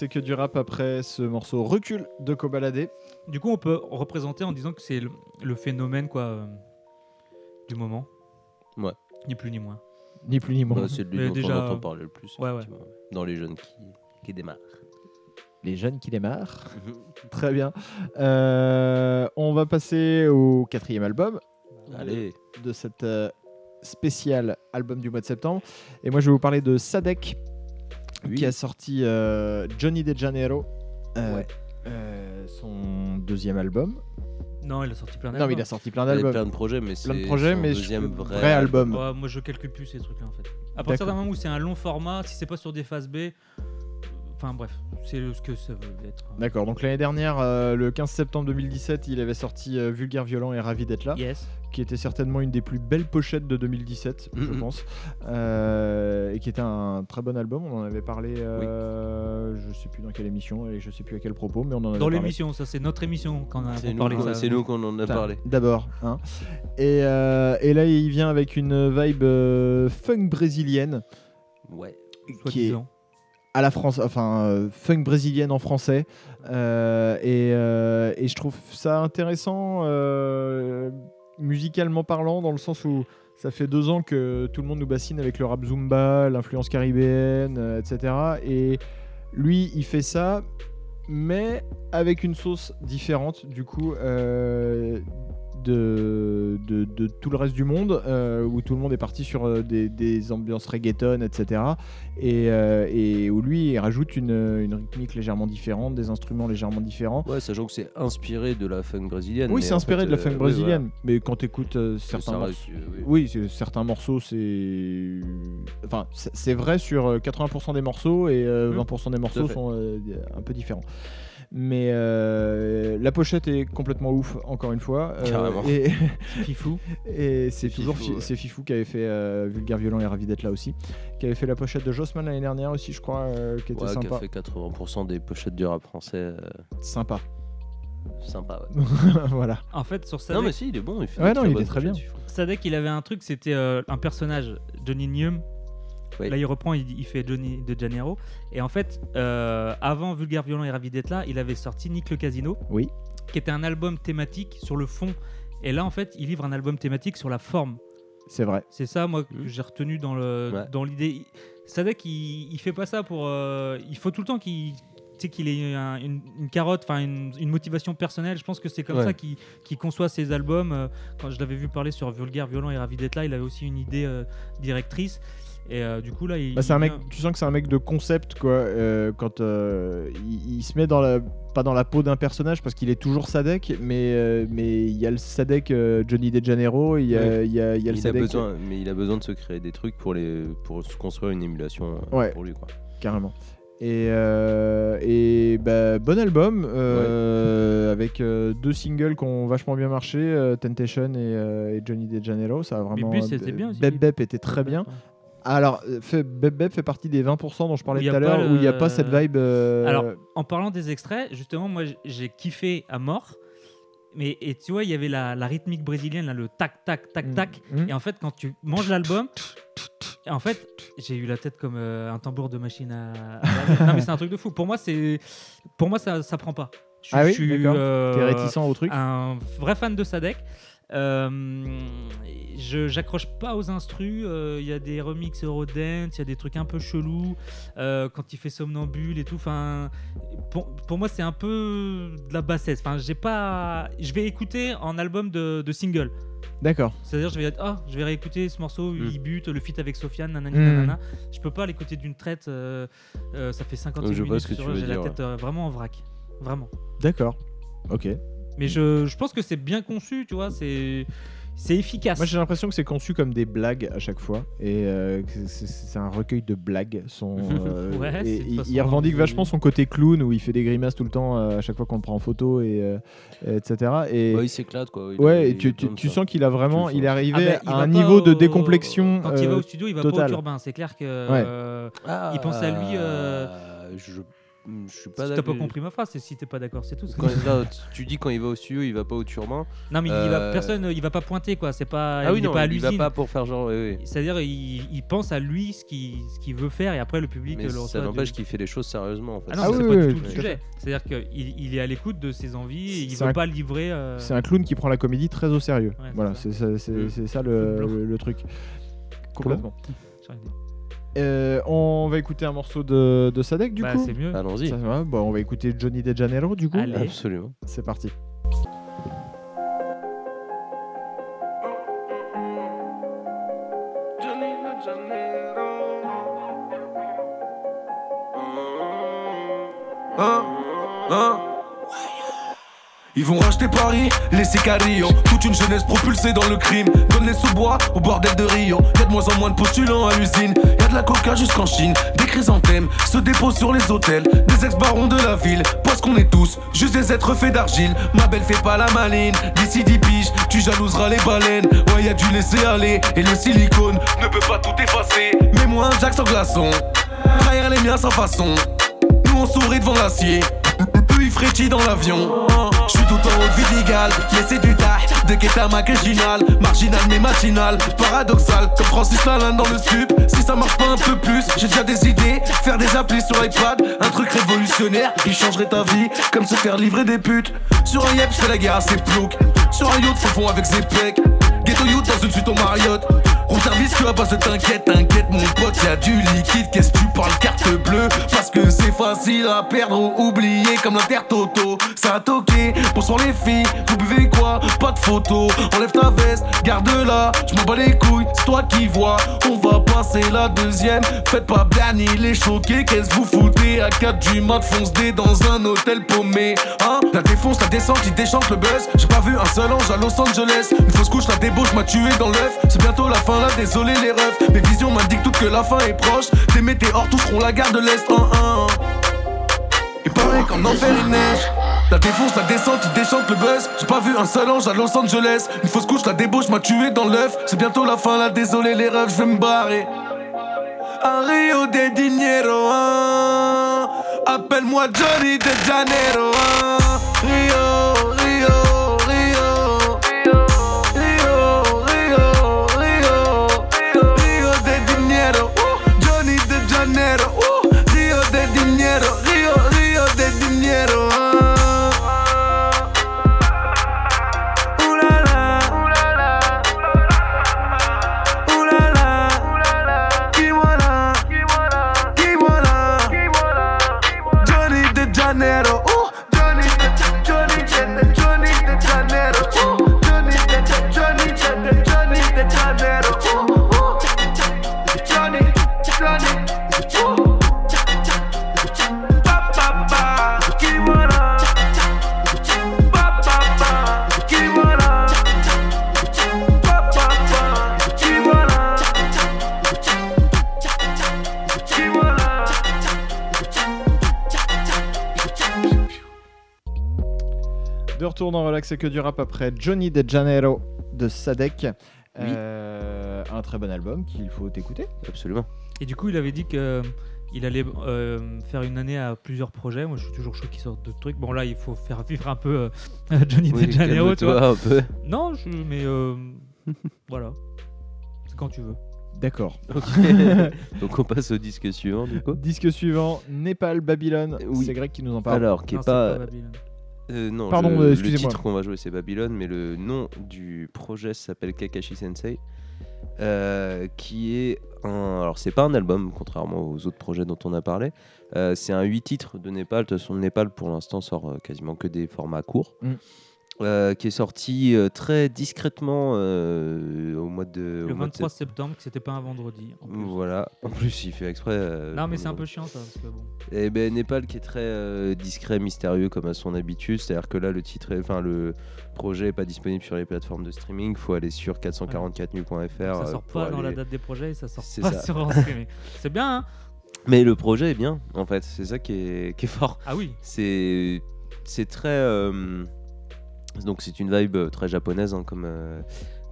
c'est que du rap après ce morceau recul de Cobaladé. Du coup, on peut représenter en disant que c'est le, le phénomène quoi euh, du moment. Ouais. Ni plus ni moins. Ni plus ni moins. Bah, c'est de lui dont déjà, on entend parler le plus. ouais, ouais. effectivement. Dans les jeunes qui, qui démarrent. Les jeunes qui démarrent. Très bien. Euh, on va passer au quatrième album Allez. de cette euh, spéciale album du mois de septembre. Et moi, je vais vous parler de Sadek, Oui. qui a sorti euh, Johnny De Janeiro, euh, Ouais. euh, son deuxième album. Non, il a sorti plein Non, d'albums. mais il a sorti plein d'albums. plein de projets, mais c'est Plein de projets, son mais je- deuxième vrai, vrai, album. Ouais, moi, je calcule plus ces trucs-là en fait. À partir d'un moment où c'est un long format, si c'est pas sur des phases B, Enfin bref, c'est ce que ça veut être. D'accord, donc l'année dernière, euh, le 15 septembre 2017, il avait sorti euh, Vulgaire Violent et Ravi d'être là, Yes. qui était certainement une des plus belles pochettes de 2017, je pense, Euh, et qui était un très bon album. On en avait parlé, euh, je sais plus dans quelle émission et je sais plus à quel propos, mais on en avait Dans l'émission, ça c'est notre émission quand on a nous, parlé qu'on- c'est nous qu'on en a parlé. D'abord. Hein. Et, euh, et là, il vient avec une vibe euh, funk brésilienne, Ouais. qui est. à la France, enfin euh, funk brésilienne en français. Euh, et, euh, et je trouve ça intéressant musicalement parlant, dans le sens où ça fait deux ans que tout le monde nous bassine avec le rap zumba, l'influence caribéenne, etc. Et lui, il fait ça, mais avec une sauce différente, du coup. De, de, de tout le reste du monde euh, où tout le monde est parti sur euh, des, des ambiances reggaeton etc et, euh, et où lui il rajoute une, une rythmique légèrement différente des instruments légèrement différents Ouais, sachant que c'est inspiré de la funk brésilienne. oui c'est inspiré fait, de la euh, funk oui, brésilienne mais quand tu écoutes certains morceaux reste, oui. certains morceaux, c'est. Enfin, c'est vrai sur euh, 80% des morceaux et euh, Mhm. 20% des morceaux sont un peu différents. Mais euh, la pochette est complètement ouf, encore une fois. euh, Carrément. et Fifou. et c'est C'est toujours Fifou, ouais. c'est Fifou qui avait fait euh, Vulgaire Violent et Ravi d'être là aussi. Qui avait fait la pochette de Jossman l'année dernière aussi, je crois, euh, qui était Ouais, qui a fait 80% des pochettes du rap français. euh, Sympa. sympa, ouais. voilà. En fait, sur non, Sadek, mais si, il est bon. Il fait Ouais, non, il est très bien. Sadek, il avait un truc, c'était euh, un personnage, Johnny Newham. Oui. Là, il reprend, il, il fait Johnny de Janeiro. Et en fait, euh, avant Vulgaire Violent et Ravi d'être là, il avait sorti Nick le Casino. Oui. Qui était un album thématique sur le fond. Et là, en fait, il livre un album thématique sur la forme. C'est vrai. C'est ça, moi, que j'ai retenu dans le Ouais. dans l'idée. Sadek, il, il fait pas ça pour. euh, il faut tout le temps qu'il qu'il ait un- une, une carotte, enfin une, une motivation personnelle. Je pense que c'est comme Ouais. ça qu'il conçoit ses albums. Euh, Quand je l'avais vu parler sur Vulgaire, Violent et Ravi d'être là, il avait aussi une idée euh, directrice. Et euh, du coup, là, il. Bah, c'est un mec, tu sens que c'est un mec de concept quoi. euh, quand euh, il, il se met dans la, pas dans la peau d'un personnage parce qu'il est toujours Sadek, mais euh, mais il y a le Sadek euh, Johnny De Janeiro, il y a, Ouais. il y a, il y a le Il a Sadek besoin, mais il a besoin de se créer des trucs pour, les, pour se construire une émulation Ouais. pour lui. Quoi. carrément. Et, euh, et bah, bon album euh, avec euh, deux singles qui ont vachement bien marché, euh, Temptation et, euh, et Johnny De Janeiro, ça a vraiment. Bébé, c'était bien aussi. Bep Bep était très bien. Alors, euh, fait, Bep Bep fait partie des 20% dont je parlais tout à l'heure, où il n'y a pas cette vibe. euh, Alors, en parlant des extraits, justement, moi j'ai kiffé à mort. Mais et tu vois, il y avait la, la rythmique brésilienne, là, le tac, tac, tac, mm, tac. mm. Et en fait, quand tu manges l'album, en fait, j'ai eu la tête comme euh, un tambour de machine à. non, mais c'est un truc de fou. Pour moi, c'est, pour moi, ça, ça prend pas. Je, suis- Ah oui, je suis euh, réticent au truc un vrai fan de Sadek. Euh, je j'accroche pas aux instrus. euh, Il y a des remixes Eurodance, il y a des trucs un peu chelous euh, quand il fait somnambule et tout. Enfin, pour, pour moi, c'est un peu de la bassesse. Enfin, j'ai pas. Je vais écouter en album de, de single. D'accord. C'est-à-dire, je vais être, ah, je vais réécouter ce morceau, Mm. il bute, le feat avec Sofiane, nanani, Mm. nanana. Je peux pas l'écouter d'une traite. euh, euh, ça fait 50 Je vois minutes J'ai la dire, tête euh, vraiment en vrac, vraiment. D'accord. Ok. Mais je, je pense que c'est bien conçu, tu vois, c'est c'est efficace. Moi j'ai l'impression que c'est conçu comme des blagues à chaque fois et euh, c'est- c'est un recueil de blagues. Son, euh, Ouais, et il, revendique vachement son côté clown où il fait des grimaces tout le temps euh, à chaque fois qu'on le prend en photo et euh, etc. Et Ouais, il s'éclate quoi. Il a- ouais, et tu, a tu- tu sens qu'il a vraiment, il est arrivé Ah bah, il à un pas niveau de décomplexion. Quand il va au studio, il va pas total. au turbin. C'est clair que Ouais. euh, Ah, il pense à lui, euh, Je, je suis pas si t'as pas compris ma phrase, c'est si t'es pas d'accord, c'est tout. Quand, là, tu dis quand il va au studio, il va pas au turbin. Non, mais il va, Euh, personne, il va pas pointer quoi. C'est pas, Ah oui, il est non, pas à il va pas pour faire genre. oui, oui. C'est-à-dire, il, il pense à lui, ce qu'il ce qu'il veut faire, et après le public Mais le ça n'empêche du- qu'il fait les choses sérieusement en fait. Ah non, Ah c'est oui, pas oui, du oui, tout le sujet. C'est-à-dire qu'il il est à l'écoute de ses envies, et il veut un- pas livrer. euh, C'est un clown qui prend la comédie très au sérieux. Ouais, c'est voilà, ça. c'est ça, Mm. Blanc. le- le truc. Complètement. Euh, on va écouter un morceau de, de Sadek du Bah, coup. c'est mieux. Allons-y. Ça Bon, on va écouter Johnny De Janeiro du coup. Allez. Absolument. C'est parti. Paris, laisser Cario. Toute une jeunesse propulsée dans le crime. Donne les sous-bois au bordel de Rio. Y'a de moins en moins de postulants à l'usine. Y'a de la coca jusqu'en Chine. Des chrysanthèmes se déposent sur les hôtels. Des ex-barons de la ville. Parce qu'on est tous juste des êtres faits d'argile. Ma belle fait pas la maline. D'ici 10 piges, tu jalouseras les baleines. Ouais, y'a du laisser aller. Et le silicone ne peut pas tout effacer. Mets-moi un jack sans glaçon. Trahir les miens sans façon. Nous on sourit devant l'acier. Frétillent dans l'avion. Je suis tout en haut de Vidigal, mais c'est du tah. De Guetta marginal, marginal mais matinal. Paradoxal, comme Francis Lalanne dans le stup. Si ça marche pas un peu plus, j'ai déjà des idées. Faire des applis sur iPad, un truc révolutionnaire qui changerait ta vie. Comme se faire livrer des putes. Sur un yep, je fais la guerre à ses ploucs. Sur un yacht, fond avec ses pecs. Ghetto youth dans une suite au Marriott. Service que à base de t'inquiète, t'inquiète mon pote, y'a du liquide, qu'est-ce que tu parles carte bleue? Parce que c'est facile à perdre ou oublier comme l'intertoto. Ça a toqué, bonsoir les filles, vous buvez quoi? Pas de photo, enlève ta veste, garde-la, je m'en bats les couilles, c'est toi qui vois. On va passer la deuxième, faites pas bien il est choqué, qu'est-ce que vous foutez? À 4 du mat, fonce dé dans un hôtel paumé. Hein? La défonce, la descente, il déchante le buzz. J'ai pas vu un seul ange à Los Angeles. Une fausse couche, la débauche m'a tué dans l'œuf. C'est bientôt la fin là, désolé les refs Mes visions m'indiquent toutes que la fin est proche Des météores toucheront la gare de l'Est 1 1 Il paraît qu'en enfer il neige la défonce, la descente, il déchante le buzz. J'ai pas vu un seul ange à Los Angeles. Une fausse couche, la débauche m'a tué dans l'œuf. C'est bientôt la fin là, désolé les refs, je vais me barrer. Un Rio de Dinero, hein. Appelle-moi Johnny de Janeiro, hein. Rio, Relax et que du rap après Johnny De Janeiro de Sadek. Euh, un très bon album qu'il faut écouter. Absolument. Et du coup, il avait dit que il allait euh, faire une année à plusieurs projets. Moi, je suis toujours chaud qu'il sorte de trucs. Bon, là, il faut faire vivre un peu euh, Johnny Oui, De Janeiro, tu vois. calme-toi un peu. Non, je, mais euh, voilà. C'est quand tu veux. D'accord. Donc on passe au disque suivant du coup. Disque suivant, Népal, Babylone. Oui. C'est Greg qui nous en parle. Alors, qui est Non, c'est pas. Euh, non, Pardon, le, euh, le excusez-moi. titre qu'on va jouer c'est Babylone, mais le nom du projet s'appelle Kakashi Sensei, euh, qui est un. Alors c'est pas un album, contrairement aux autres projets dont on a parlé. Euh, c'est un 8 titres de Népal. De toute façon, Népal pour l'instant sort quasiment que des formats courts. Mm. Euh, qui est sorti euh, très discrètement euh, au mois de. Le au mois de 23 septembre, que c'était pas un vendredi. en plus. Voilà. En plus, il fait exprès. euh, Non, mais c'est un peu chiant ça. Parce que bon. Et ben Népal qui est très euh, discret, mystérieux comme à son habitude. C'est-à-dire que là, le titre, est- enfin le projet est pas disponible sur les plateformes de streaming. Faut aller sur 444nu.fr. ça euh, sort pour pas dans la aller- date des projets et ça sort C'est pas ça. sur en streaming. C'est bien, hein? Mais le projet est bien, en fait. C'est ça qui est, qui est fort. Ah oui. C'est c'est très euh, donc c'est une vibe très japonaise, hein, comme euh,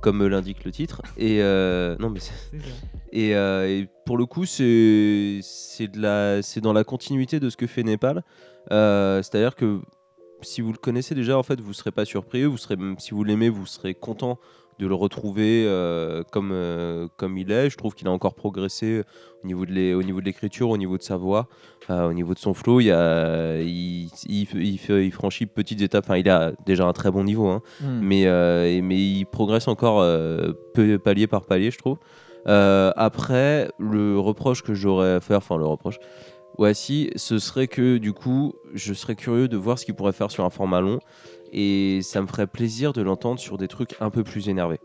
comme l'indique le titre. Et euh, non mais. Et, euh, et pour le coup, c'est c'est de la c'est dans la continuité de ce que fait Népal. Euh, C'est-à-dire que si vous le connaissez déjà, en fait, vous serez pas surpris. Vous serez même si vous l'aimez, vous serez content de le retrouver euh, comme euh, comme il est. Je trouve qu'il a encore progressé au niveau de l'é- au niveau de l'écriture, au niveau de sa voix, euh, au niveau de son flow. Il y a il, il, il fait- il franchit petites étapes. Enfin, il a déjà un très bon niveau. Hein Hmm. mais, il progresse encore peu- palier par palier, je trouve. Après, le reproche que j'aurais à faire, enfin le reproche, ouais, si, ce serait que du coup, je serais curieux de voir ce qu'il pourrait faire sur un format long, et ça me ferait plaisir de l'entendre sur des trucs un peu plus énervés.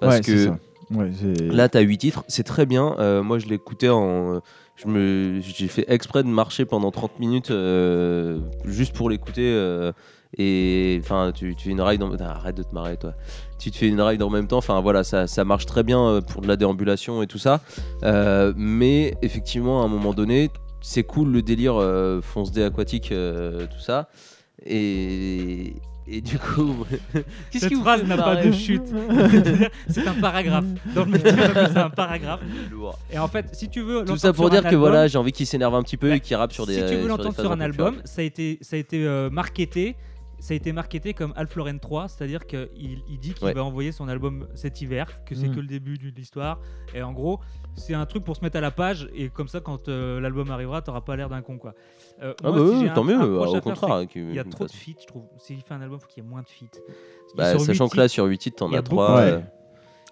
Parce Ouais, que. Ouais, Là, tu as 8 titres, c'est très bien. Euh, moi, je l'écoutais en. je me- J'ai fait exprès de marcher pendant 30 minutes euh, juste pour l'écouter. euh, Et enfin, tu, tu fais une ride. En... Arrête de te marrer, toi. Tu te fais une ride en même temps. Enfin, voilà, ça, ça marche très bien pour de la déambulation et tout ça. Mais effectivement, à un moment donné, c'est cool le délire fonce dé aquatique, tout ça. Et, et du coup, qu'est-ce Cette qui vous phrase n'a pas de chute. C'est un paragraphe. Dans le métier, ça un paragraphe. Lourd. Et en fait, si tu veux. Tout ça pour dire que album, voilà, j'ai envie qu'il s'énerve un petit peu Ouais. et qu'il rappe sur des. si tu euh, veux sur l'entendre sur, un album, ça a été, ça a été euh, marketé. Ça a été marketé comme Alf Lauren 3, c'est-à-dire qu'il il dit qu'il Ouais. va envoyer son album cet hiver, que c'est Mm. que le début de l'histoire. Et en gros, c'est un truc pour se mettre à la page. Et comme ça, quand euh, l'album arrivera, t'auras pas l'air d'un con. quoi. Euh, Ah moi, bah si oui, j'ai tant un- mieux, un euh, reproche au contraire. qu'il- Il y a trop de feats, je trouve. S'il fait un album, faut qu'il y ait moins de feats. Bah, sachant que là, sur 8 titres, t'en il y a as beaucoup- 3. Ouais.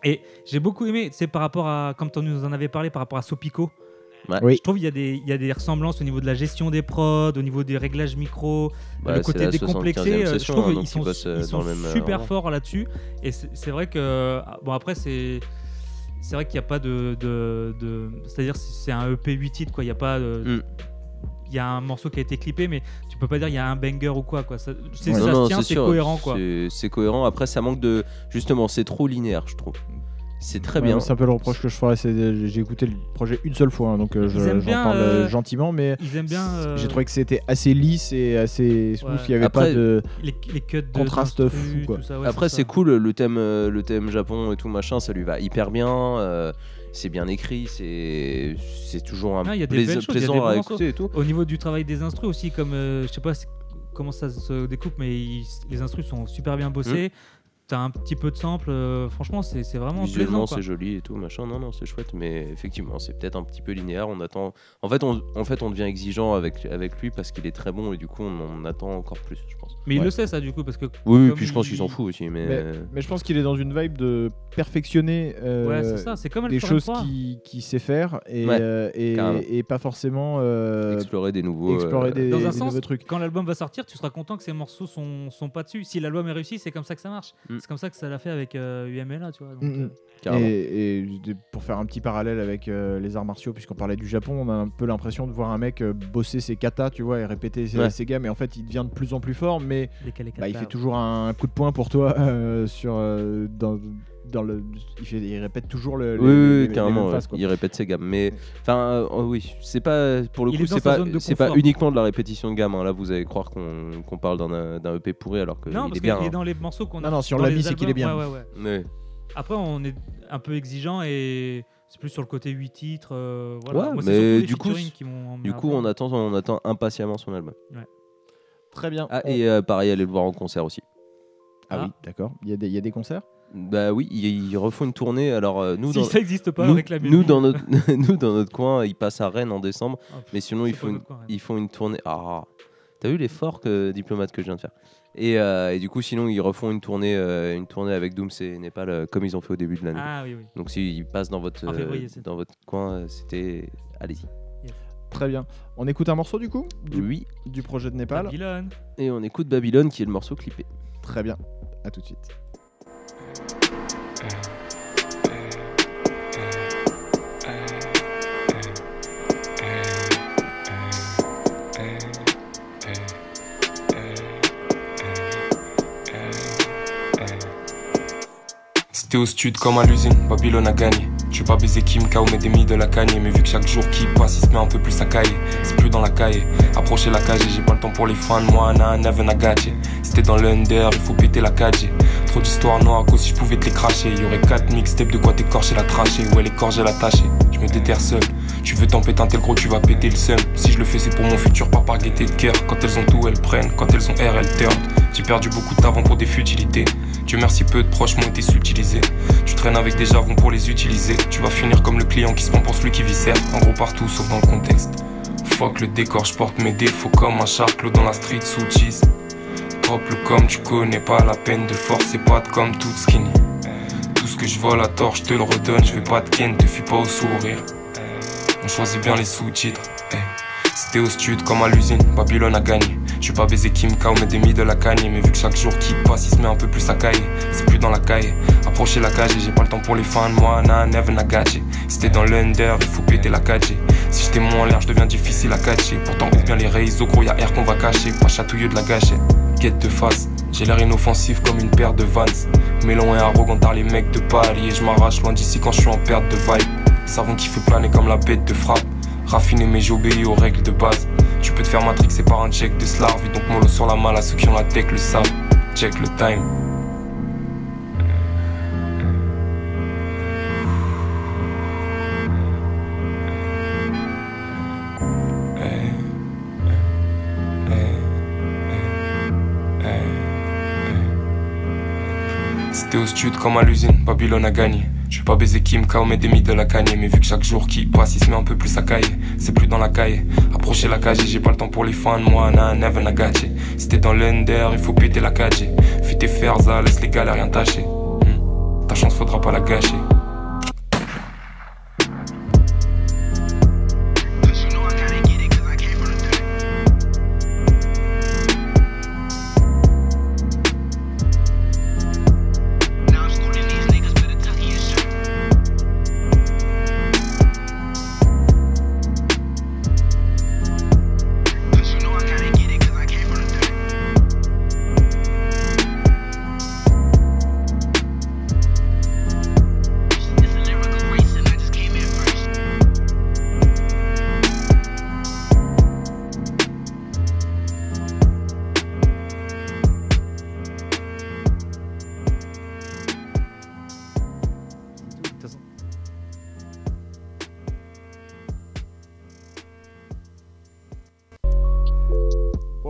Et j'ai beaucoup aimé, c'est par rapport à, comme tu nous en avais parlé, par rapport à Sopico. Oui. Je trouve qu'il y, a des- il y a des ressemblances au niveau de la gestion des prods, au niveau des réglages micro, le côté décomplexé. euh, je trouve qu'ils sont, ils sont super forts là-dessus. Et c'est vrai que, ah, bon, après, c'est. C'est vrai qu'il n'y a pas de. de, de- C'est-à-dire, c'est un EP 8 titres, quoi. Il n'y a pas. de- Mm. Il y a un morceau qui a été clippé, mais tu peux pas dire il y a un banger ou quoi. quoi. Ça, c'est- Ouais. ça Non, se non, tient, c'est cohérent, quoi. C'est cohérent. Après, ça manque de. Justement, c'est trop linéaire, je trouve. C'est très bien. C'est un peu le reproche que je ferais. c'est- J'ai écouté le projet une seule fois, hein, donc euh, j'en parle euh, euh, gentiment, mais Ils aiment bien. euh, j'ai trouvé que c'était assez lisse et assez smooth. Ouais. Il n'y avait Après, pas de. les, les cuts de Contraste fou, quoi. tout ça, ouais, Après, c'est cool, le thème, euh, le thème Japon et tout machin, ça lui va hyper bien. euh, c'est bien écrit, c'est c'est toujours un Ah, il y a des plaisir- belles choses, il y a des plaisant à écouter et tout. Au niveau du travail des instrus aussi, comme euh, je sais pas comment ça se découpe, mais ils- les instrus sont super bien bossés. T'as un petit peu de sample, euh, franchement, c'est c'est vraiment Visuellement, c'est joli et tout, machin. Non, non, c'est chouette, mais effectivement, c'est peut-être un petit peu linéaire. On attend. En fait, on, en fait, on devient exigeant avec, avec lui parce qu'il est très bon et du coup, on en attend encore plus, je pense. Mais il Ouais. le sait, ça, du coup, parce que. Oui, oui, puis je pense il- qu'il s'en fout aussi, mais. Mais, mais je pense qu'il est dans une vibe de perfectionner euh, Ouais, c'est ça, c'est comme des choses 23. qu'il qui sait faire et, Ouais, euh, et, et pas forcément euh, explorer des nouveaux. explorer des, Dans un des sens, nouveaux trucs. Quand l'album va sortir, tu seras content que ces morceaux sont, sont pas dessus. Si l'album est réussi, c'est comme ça que ça marche. Mm. C'est comme ça que ça l'a fait avec euh, UMLA, tu vois. donc, Mm, mm. euh. Et, pour faire un petit parallèle avec euh, les arts martiaux, puisqu'on parlait du Japon, on a un peu l'impression de voir un mec euh, bosser ses katas, tu vois, et répéter ses, Ouais. ses gammes, et en fait il devient de plus en plus fort, mais bah, il fait toujours un coup de poing pour toi euh, sur euh, dans, dans le, il, fait, il répète toujours le, les- Oui, oui, les- oui, les mêmes carrément. phases. Il répète ses gammes, mais enfin, euh, oh oui, c'est pas pour le Il coup, c'est pas, c'est pas uniquement de la répétition de gamme. hein. Là, vous allez croire qu'on parle d'un d'un EP pourri alors que Non, il parce est bien. est hein. dans les morceaux qu'on a. Non, non, dans l'a mis, c'est qu'il est bien. ouais, ouais, ouais. Ouais. Après, on est un peu exigeant et c'est plus sur le côté 8 titres. euh, voilà. Ouais, Moi, c'est mais du coup, qui Du coup, on attend, on attend impatiemment son album. Très bien. Ah, et euh, pareil, aller le voir en concert aussi. Ah Ah. oui, d'accord. Y, il y a des concerts? Bah oui, ils, ils refont une tournée. Alors euh, nous, Si dans, ça n'existe pas, nous, réclamez nous, dans notre, nous dans notre coin, ils passent à Rennes en décembre. Ah, Mais sinon, ils font, une, coin, ils font une tournée. Ah, t'as vu l'effort que diplomate que je viens de faire et, euh, et du coup, sinon, ils refont une tournée, euh, une tournée avec Dooms et Népal, euh, comme ils ont fait au début de l'année. Ah oui, oui. Donc, s'ils passent dans votre, euh, février, dans votre coin, c'était. Allez-y. Très bien. On écoute un morceau du coup du, Oui. du projet de Népal Babylone. Et on écoute Babylone, qui est le morceau clippé. Très bien. À tout de suite. C'était au stud comme à l'usine, Babylone a gagné. Je pas baiser Kim K ou mes démis de la cagne, mais vu que chaque jour qui passe, il se met un peu plus à cailler. C'est plus dans la caille, approcher la cage j'ai pas le temps pour les fans, moi, na, never gadget. C'était dans l'under, il faut péter la cage. Trop d'histoires noires, si je pouvais te les cracher. Y aurait 4 mixtapes de quoi t'écorcher la trachée, ouais, l'écorger la tâcher. Je me déterre seul. Tu veux t'en péter un tel gros, tu vas péter le seum. Si je le fais, c'est pour mon futur, pas par gaieté de cœur. Quand elles ont tout, elles prennent. Quand elles ont R, elles turnent. J'ai perdu beaucoup de talent pour des futilités. Dieu merci, peu de proches m'ont été subtilisés. Tu traînes avec des jargons pour les utiliser. Tu vas finir comme le client qui se prend pour celui qui viscère. En gros, partout, sauf dans le contexte. Fuck le décor, je porte mes défauts comme un charclos dans la street sous cheese. Drop le comme tu connais pas la peine de forcer pas de comme toute skinny. Tout ce que je vole à tort, je te le redonne. Je vais pas te ken, te fuis pas au sourire. On choisit bien les sous-titres. eh. C'était au stud comme à l'usine, Babylone a gagné. Je vais pas baiser Kim K ou mes démis de la cagne, mais vu que chaque jour qui passe, il se met un peu plus à cailler. C'est plus dans la caille, approcher la cage j'ai pas le temps pour les fans, moi, na, never gadget. C'était dans l'under, il faut péter la 4G. Si j'étais moins l'air, je deviens difficile à catcher. Pourtant, ouvre bien les réseaux, gros, y'a air qu'on va cacher, pas chatouilleux de la gâchette. J'ai l'air inoffensif comme une paire de vans. Mélon et arrogant par les mecs de Paris. Et je m'arrache loin d'ici quand je suis en perte de vibe. Savon qui fait planer comme la bête de frappe. Raffiné mais j'obéis aux règles de base. Tu peux te faire matrixer par un check de slave. Et donc mollo sur la malle à ceux qui ont la tech le savent. Check le time. Au stud comme à l'usine, Babylone a gagné. Je vais pas baiser Kim K mais des de la cagne Mais vu que chaque jour qui passe il se met un peu plus à cailler C'est plus dans la caille. Approcher la cage j'ai pas le temps pour les fans Moi na never na gâché Si t'es dans l'ender il faut péter la cage. Fais tes ferza laisse les gars rien tâcher. Hmm. Ta chance faudra pas la gâcher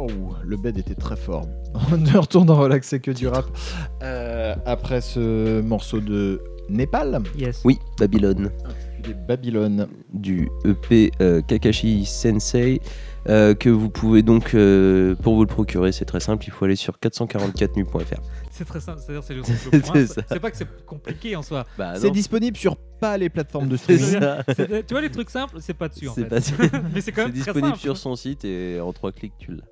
Wow, le bed était très fort. De retour dans Relax c'est que du rap. Euh, après ce morceau de Népal, Yes. Oui, Babylone. des Babylone. du EP euh, Kakashi Sensei euh, que vous pouvez donc euh, pour vous le procurer c'est très simple il faut aller sur 444nu.fr C'est très simple. C'est-à-dire, c'est le, C'est pas que c'est compliqué en soi. bah C'est disponible sur pas les plateformes de streaming. tu vois, les trucs simples, c'est pas dessus en C'est fait. pas- Mais c'est quand c'est même très disponible simple. sur son site et en trois clics tu l'as.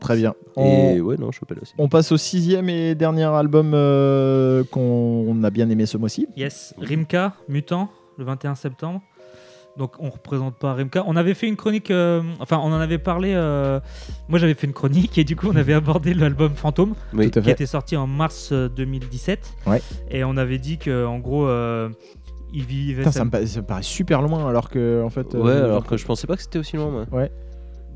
Très bien. et On, ouais non Chopin aussi on passe au sixième et dernier album euh, qu'on a bien aimé ce mois-ci. Yes, Rimka, Mutant, le 21 septembre. Donc on représente pas Rimka. On avait fait une chronique, euh, enfin on en avait parlé. euh, moi j'avais fait une chronique et du coup on avait abordé l'album Fantôme oui qui était sorti en mars euh, 2017. Ouais. Et on avait dit que en gros euh, il vivait. Putain, ça, me pa- ça me paraît super loin alors que en fait. euh, ouais alors que je pensais pas que c'était aussi loin moi.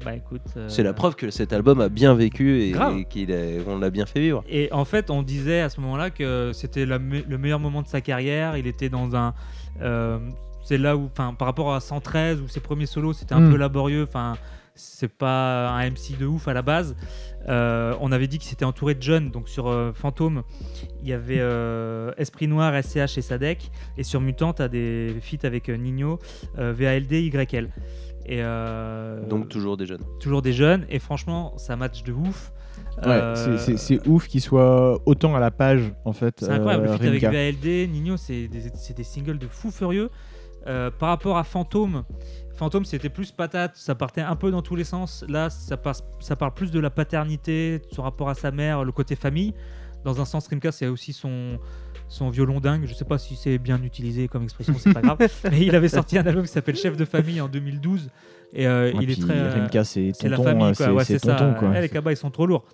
Bah écoute. euh, c'est la preuve que cet album a bien vécu et, Grave. et qu'il a- on l'a bien fait vivre Et en fait, on disait à ce moment-là que c'était me- le meilleur moment de sa carrière. Il était dans un. euh, c'est là où, enfin, par rapport à 113, où ses premiers solos, c'était un Mm. peu laborieux. Enfin, c'est pas un MC de ouf à la base. Euh, on avait dit qu'il s'était entouré de jeunes. Donc sur euh, Fantôme, il y avait euh, Esprit Noir, SCH et Sadek. Et sur Mutant, tu as des feats avec euh, Nino, euh, VALD, YL. Et euh, donc toujours des jeunes toujours des jeunes. Et franchement, ça match de ouf. Ouais, Euh, c'est- c'est c'est ouf qu'il soit autant à la page en fait. C'est incroyable, euh, le feat avec. VALD, Nino, c'est des, c'est des singles de fou furieux. Euh, par rapport à Fantôme, Fantôme c'était plus patate, ça partait un peu dans tous les sens. Là, ça, passe, ça parle plus de la paternité, de son rapport à sa mère, le côté famille. Dans un sens, Rimka, c'est aussi son, son violon dingue. Je sais pas si c'est bien utilisé comme expression, c'est pas grave. Mais il avait sorti un album qui s'appelle Chef de famille en 2012. Et euh, Ouais, il est très. euh, c'est c'est la famille, quoi. c'est- Ouais, c'est c'est ça. tonton, quoi. Eh, les cabas, ils sont trop lourds.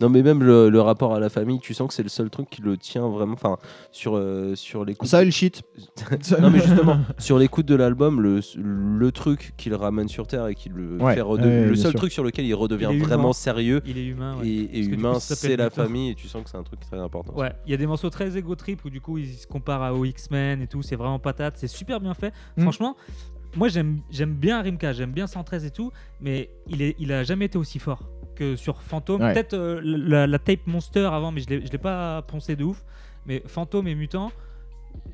Non mais même le, le rapport à la famille, tu sens que c'est le seul truc qui le tient vraiment, enfin sur euh, sur l'écoute. Ça, il shit. non mais justement sur l'écoute de l'album, le, le truc qui le ramène sur terre et qui le Ouais, fait rede- ouais, le seul sûr. truc sur lequel il redevient Il vraiment humain. sérieux Il est humain. ouais. et, humain, c'est la famille et tu sens que c'est un truc très important. Ouais, il y a des morceaux très ego trip où du coup il se compare à aux X-Men et tout, c'est vraiment patate, c'est super bien fait. Mm. Franchement, moi j'aime j'aime bien Rimka, j'aime bien 113 et tout, mais il est il a jamais été aussi fort que sur Phantom. Ouais. Peut-être euh, la, la tape Monster avant, mais je l'ai je l'ai pas poncé de ouf. Mais Phantom et Mutant,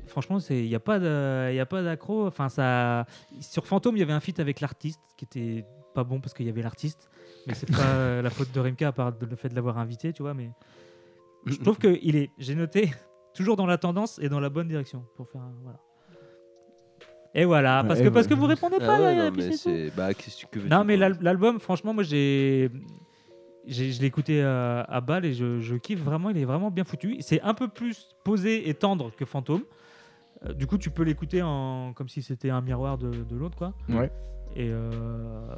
franchement, c'est il y a pas de il y a pas d'accro. Enfin ça, sur Phantom il y avait un feat avec l'artiste qui était pas bon parce qu'il y avait l'artiste, mais c'est pas la faute de Rimka à part de- le fait de l'avoir invité, tu vois, mais je trouve que il est, j'ai noté, toujours dans la tendance et dans la bonne direction pour faire un- voilà. Et voilà, parce Ouais, que et parce que voilà. vous répondez Ah pas. ouais, là, non, mais bah que Non mais l'album, franchement, moi j'ai- je l'ai écouté euh, à balle et je, je kiffe vraiment. Il est vraiment bien foutu. C'est un peu plus posé et tendre que Fantôme. Euh, du coup, tu peux l'écouter en comme si c'était un miroir de, de l'autre, quoi. Ouais. Et euh,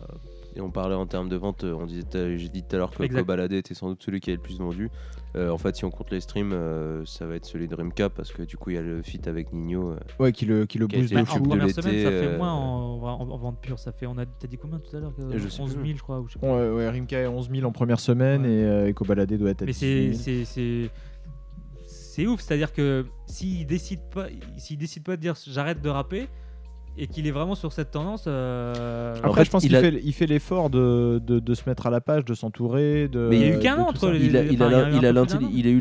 Et on parlait en termes de vente, euh, on disait, j'ai dit tout à l'heure que Exact. Kobalade était sans doute celui qui est le plus vendu. Euh, en fait, si on compte les streams, euh, ça va être celui de Rimka parce que du coup, il y a le feat avec Nino. euh, Ouais, qui le, qui le Qui booste de bah, en fou. de première semaine, ça l'été, fait moins en, en, en vente pure. Ça fait, on a, t'as dit combien tout à l'heure que- Je sais 11 000, plus. je crois. Ou je sais pas. Ouais, ouais, Rimka est 11 000 en première semaine Ouais. et euh, Eco Baladé doit être à Mais 18 c'est 000. c'est c'est c'est ouf, c'est-à-dire que s'il décide pas s'il décide pas de dire j'arrête de rapper et qu'il est vraiment sur cette tendance euh, Après, En fait, je pense il qu'il a- fait, il fait l'effort de, de, de se mettre à la page, de s'entourer. De, Mais il y a eu qu'un entre les- il, a, a, eu il a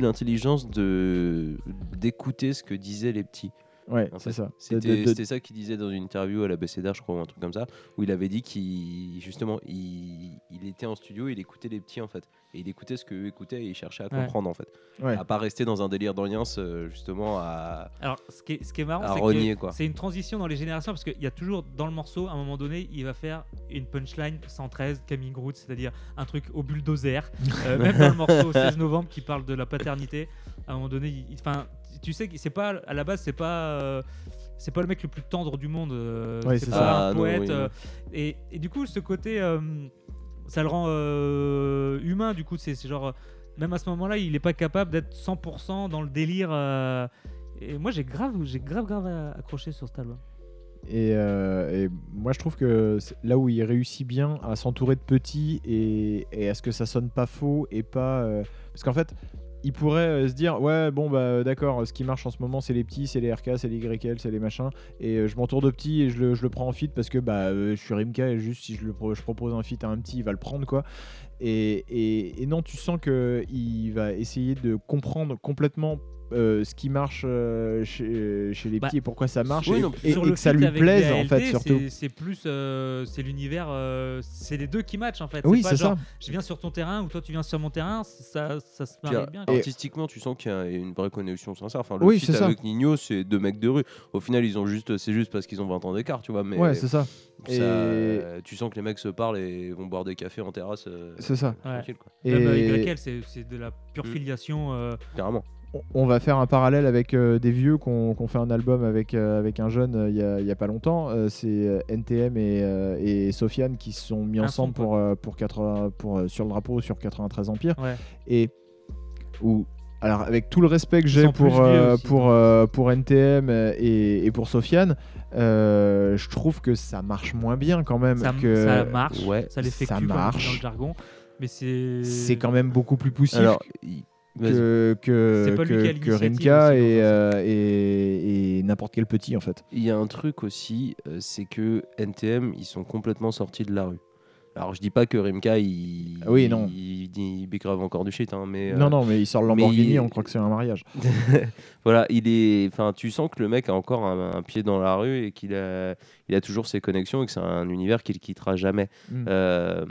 l'intelligence de d'écouter ce que disaient les petits. Ouais, c'est ça. C'était de- ça qu'il disait dans une interview à la BCDR, je crois, ou un truc comme ça, où il avait dit qu'il justement il, il était en studio, il écoutait les petits en fait, et il écoutait ce qu'eux écoutaient et il cherchait à Ouais. comprendre en fait, ouais. à pas rester dans un délire d'audience euh, justement à Alors, ce qui est, ce qui est marrant, c'est renier, que quoi. c'est une transition dans les générations parce qu'il y a toujours dans le morceau, à un moment donné, il va faire une punchline 113 Camille Groot, c'est-à-dire un truc au bulldozer. Euh, même dans le morceau 16 novembre qui parle de la paternité, à un moment donné, il- enfin, tu sais que c'est pas à la base, c'est pas euh, c'est pas le mec le plus tendre du monde, euh, Ouais, c'est pas ça. un Ah, non, poète. oui, euh, et, et du coup, ce côté, euh, ça le rend euh, humain. Du coup, c'est c'est genre, même à ce moment-là, il est pas capable d'être 100% dans le délire. euh, et moi, j'ai grave, j'ai grave, grave accroché sur cet album. Et, euh, et moi, je trouve que là où il réussit bien à s'entourer de petits et, et à ce que ça sonne pas faux et pas. euh, Parce qu'en fait, il pourrait euh, se dire Ouais, bon, bah d'accord, ce qui marche en ce moment, c'est les petits, c'est les RK, c'est les YL, c'est les machins. Et euh, je m'entoure de petits et je le, prends en fit parce que bah, euh, je suis Rimka et juste si je, le, propose un fit à un petit, il va le prendre quoi. Et, et- et non, tu sens qu'il va essayer de comprendre complètement. Euh, ce qui marche euh, chez, chez les Bah, petits et pourquoi ça marche oui, et, non, et- Sur et le que ça lui plaise en fait surtout c'est- plus, euh, c'est l'univers, euh, c'est les deux qui matchent en fait. oui c'est ça Je viens sur ton terrain ou toi tu viens sur mon terrain, ça, ça se marie bien. Artistiquement tu sens qu'il y a une vraie connexion sincère enfin le Oui, ça. avec Nino c'est deux mecs de rue au final ils ont juste c'est juste parce qu'ils ont 20 ans d'écart tu vois mais ouais c'est ça ça- Et- tu sens que les mecs se parlent et vont boire des cafés en terrasse euh, c'est ça Ouais. quoi et Même c'est de la pure Mm. filiation. euh, carrément on- va faire un parallèle avec euh, des vieux qu'on fait un album avec, euh, avec un jeune euh, il y, a, il y a pas longtemps. Euh, c'est euh, NTM et, euh, et Sofiane qui se sont mis Un ensemble pour, euh, pour, 80 pour, euh, sur le drapeau sur 93 Empire. ouais. Et où, alors, avec tout le respect que j'ai pour, euh, pour, euh, pour NTM et, et pour Sofiane, euh, je trouve que ça marche moins bien quand même. ça, que ça marche, ouais, ça l'effectue dans le jargon. Mais c'est. c'est quand même beaucoup plus poussif alors. Que, que, que, Rimka et, euh, et, et n'importe quel petit en fait. Il y a un truc aussi, euh, c'est que NTM, ils sont complètement sortis de la rue. Alors je dis pas que Rimka, il, Ah oui, non. il, il, encore du shit, hein, mais euh, Non, non, mais il sort le Lamborghini, on croit que c'est un mariage. voilà, il est, enfin, tu sens que le mec a encore un, un pied dans la rue et qu'il a, il a toujours ses connexions et que c'est un univers qu'il quittera jamais. Mm. Euh,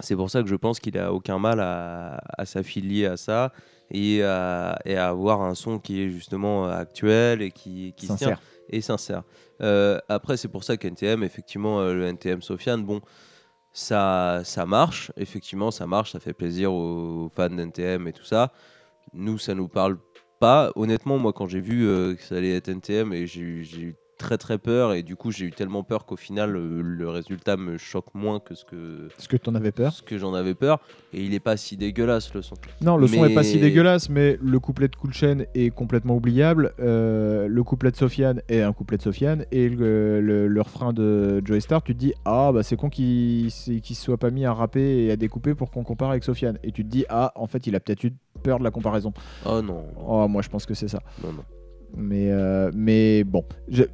c'est pour ça que je pense qu'il a aucun mal à, à s'affilier à ça et à, et à avoir un son qui est justement actuel et qui, qui se tient Sincère. et sincère. Euh, après, c'est pour ça qu'NTM, effectivement, euh, le NTM Sofiane, bon, ça, ça marche, effectivement, ça marche, ça fait plaisir aux fans d'NTM et tout ça. Nous, ça nous parle pas. Honnêtement, moi, quand j'ai vu euh, que ça allait être NTM, et j'ai eu très très peur, et du coup, j'ai eu tellement peur qu'au final, euh, le résultat me choque moins que ce que, Est-ce que t'en avais peur ce que j'en avais peur. Et il est pas si dégueulasse, le son. Non, le son est pas si dégueulasse, mais le couplet de Cool Chain est complètement oubliable. Euh, le couplet de Sofiane est un couplet de Sofiane. Et le, le- le refrain de Joey Star, tu te dis Ah, bah c'est con qu'il qu'il se soit pas mis à rapper et à découper pour qu'on compare avec Sofiane. Et tu te dis Ah, en fait, il a peut-être eu peur de la comparaison. Oh non, Oh, moi, je pense que c'est ça. non, non. Mais, euh, mais bon. Je-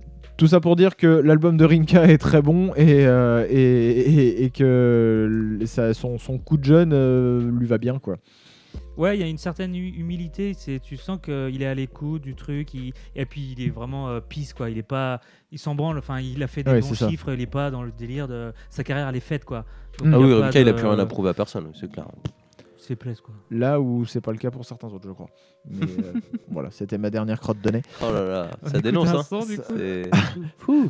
Tout ça pour dire que l'album de Rimka est très bon et, euh, et, et- et que ça- son, son coup de jeune euh, lui va bien. quoi. Ouais, il y a une certaine hu- humilité. C'est, tu sens qu'il est à l'écoute du truc. il- et puis il est vraiment euh, peace, quoi. Il est pas, il s'en branle. Enfin, il a fait des Ouais, bons ça. chiffres. Il est pas dans le délire de sa carrière. Elle est faite, quoi. Donc, Ah oui, pas Rimka, il a plus rien à prouver à personne, c'est clair. Quoi. Là où c'est pas le cas pour certains autres, je crois. Mais euh, voilà, c'était ma dernière crotte de nez. Oh là là, ça dénonce, un hein.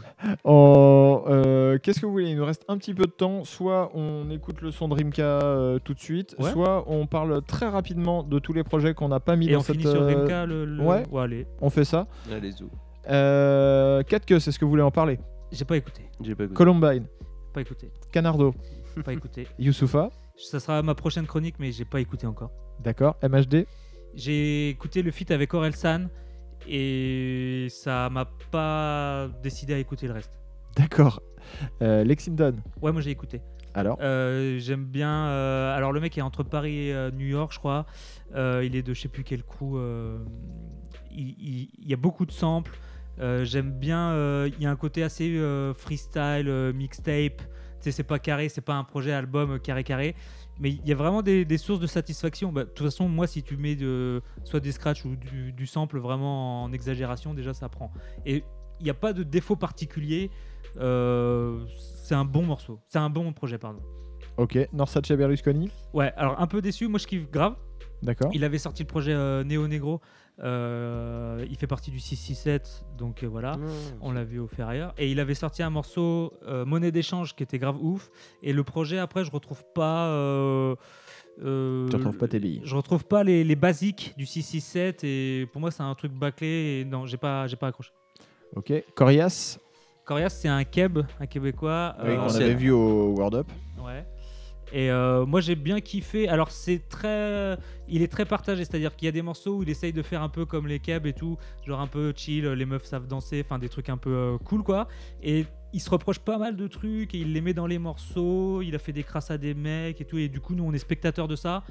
Oh, euh, Qu'est-ce que vous voulez? Il nous reste un petit peu de temps. Soit on écoute le son de Rimka euh, tout de suite, Ouais. soit on parle très rapidement de tous les projets qu'on n'a pas mis Et dans on cette. finit sur Rimka. Le, le- ouais. allez. On fait ça. Allez, zou. Euh, 4 queues, c'est ce que vous voulez en parler J'ai pas écouté. J'ai pas écouté. Columbine, Pas écouté. Canardo, Pas écouté. Youssoufa, Ça sera ma prochaine chronique, mais j'ai pas écouté encore. d'accord, MHD, J'ai écouté le feat avec Orelsan et ça m'a pas décidé à écouter le reste. d'accord. Euh, Lexington, Ouais, moi j'ai écouté. alors Euh, J'aime bien. euh, alors, le mec est entre Paris et euh, New York, je crois. Il est de je sais plus quel crew. euh, il, il- il y a beaucoup de samples. J'aime bien. il y a un côté assez freestyle, mixtape. Sais, c'est pas carré, c'est pas un projet album euh, carré carré. Mais il y a vraiment des, des sources de satisfaction. Bah, De toute façon, moi, si tu mets de, soit des scratchs ou du, du sample vraiment en exagération, déjà ça prend. Et il n'y a pas de défaut particulier. Euh, c'est un bon morceau. C'est un bon projet, pardon. Ok, Norsace Berlusconi, Ouais, alors un peu déçu, moi je kiffe grave. d'accord. Il avait sorti le projet euh, Neo Negro, Euh, il fait partie du 667, donc euh, voilà, on l'a vu au Ferrailleur. Et il avait sorti un morceau euh, Monnaie d'échange qui était grave ouf. Et le projet après, je retrouve pas. euh, euh, Tu retrouves pas tes billes. Je retrouve pas les, les basiques du 667 et pour moi c'est un truc bâclé et non, j'ai pas, j'ai pas accroché. Ok, Corias, Corias c'est un Keb, un Québécois. oui, euh, qu'on avait vu au World Up. Ouais. Et euh, moi j'ai bien kiffé. Alors c'est très, il est très partagé, c'est-à-dire qu'il y a des morceaux où il essaye de faire un peu comme les Keb et tout, genre un peu chill, les meufs savent danser, enfin des trucs un peu euh, cool quoi. Et il se reproche pas mal de trucs et il les met dans les morceaux. Il a fait des crasses à des mecs et tout. Et du coup nous on est spectateurs de ça.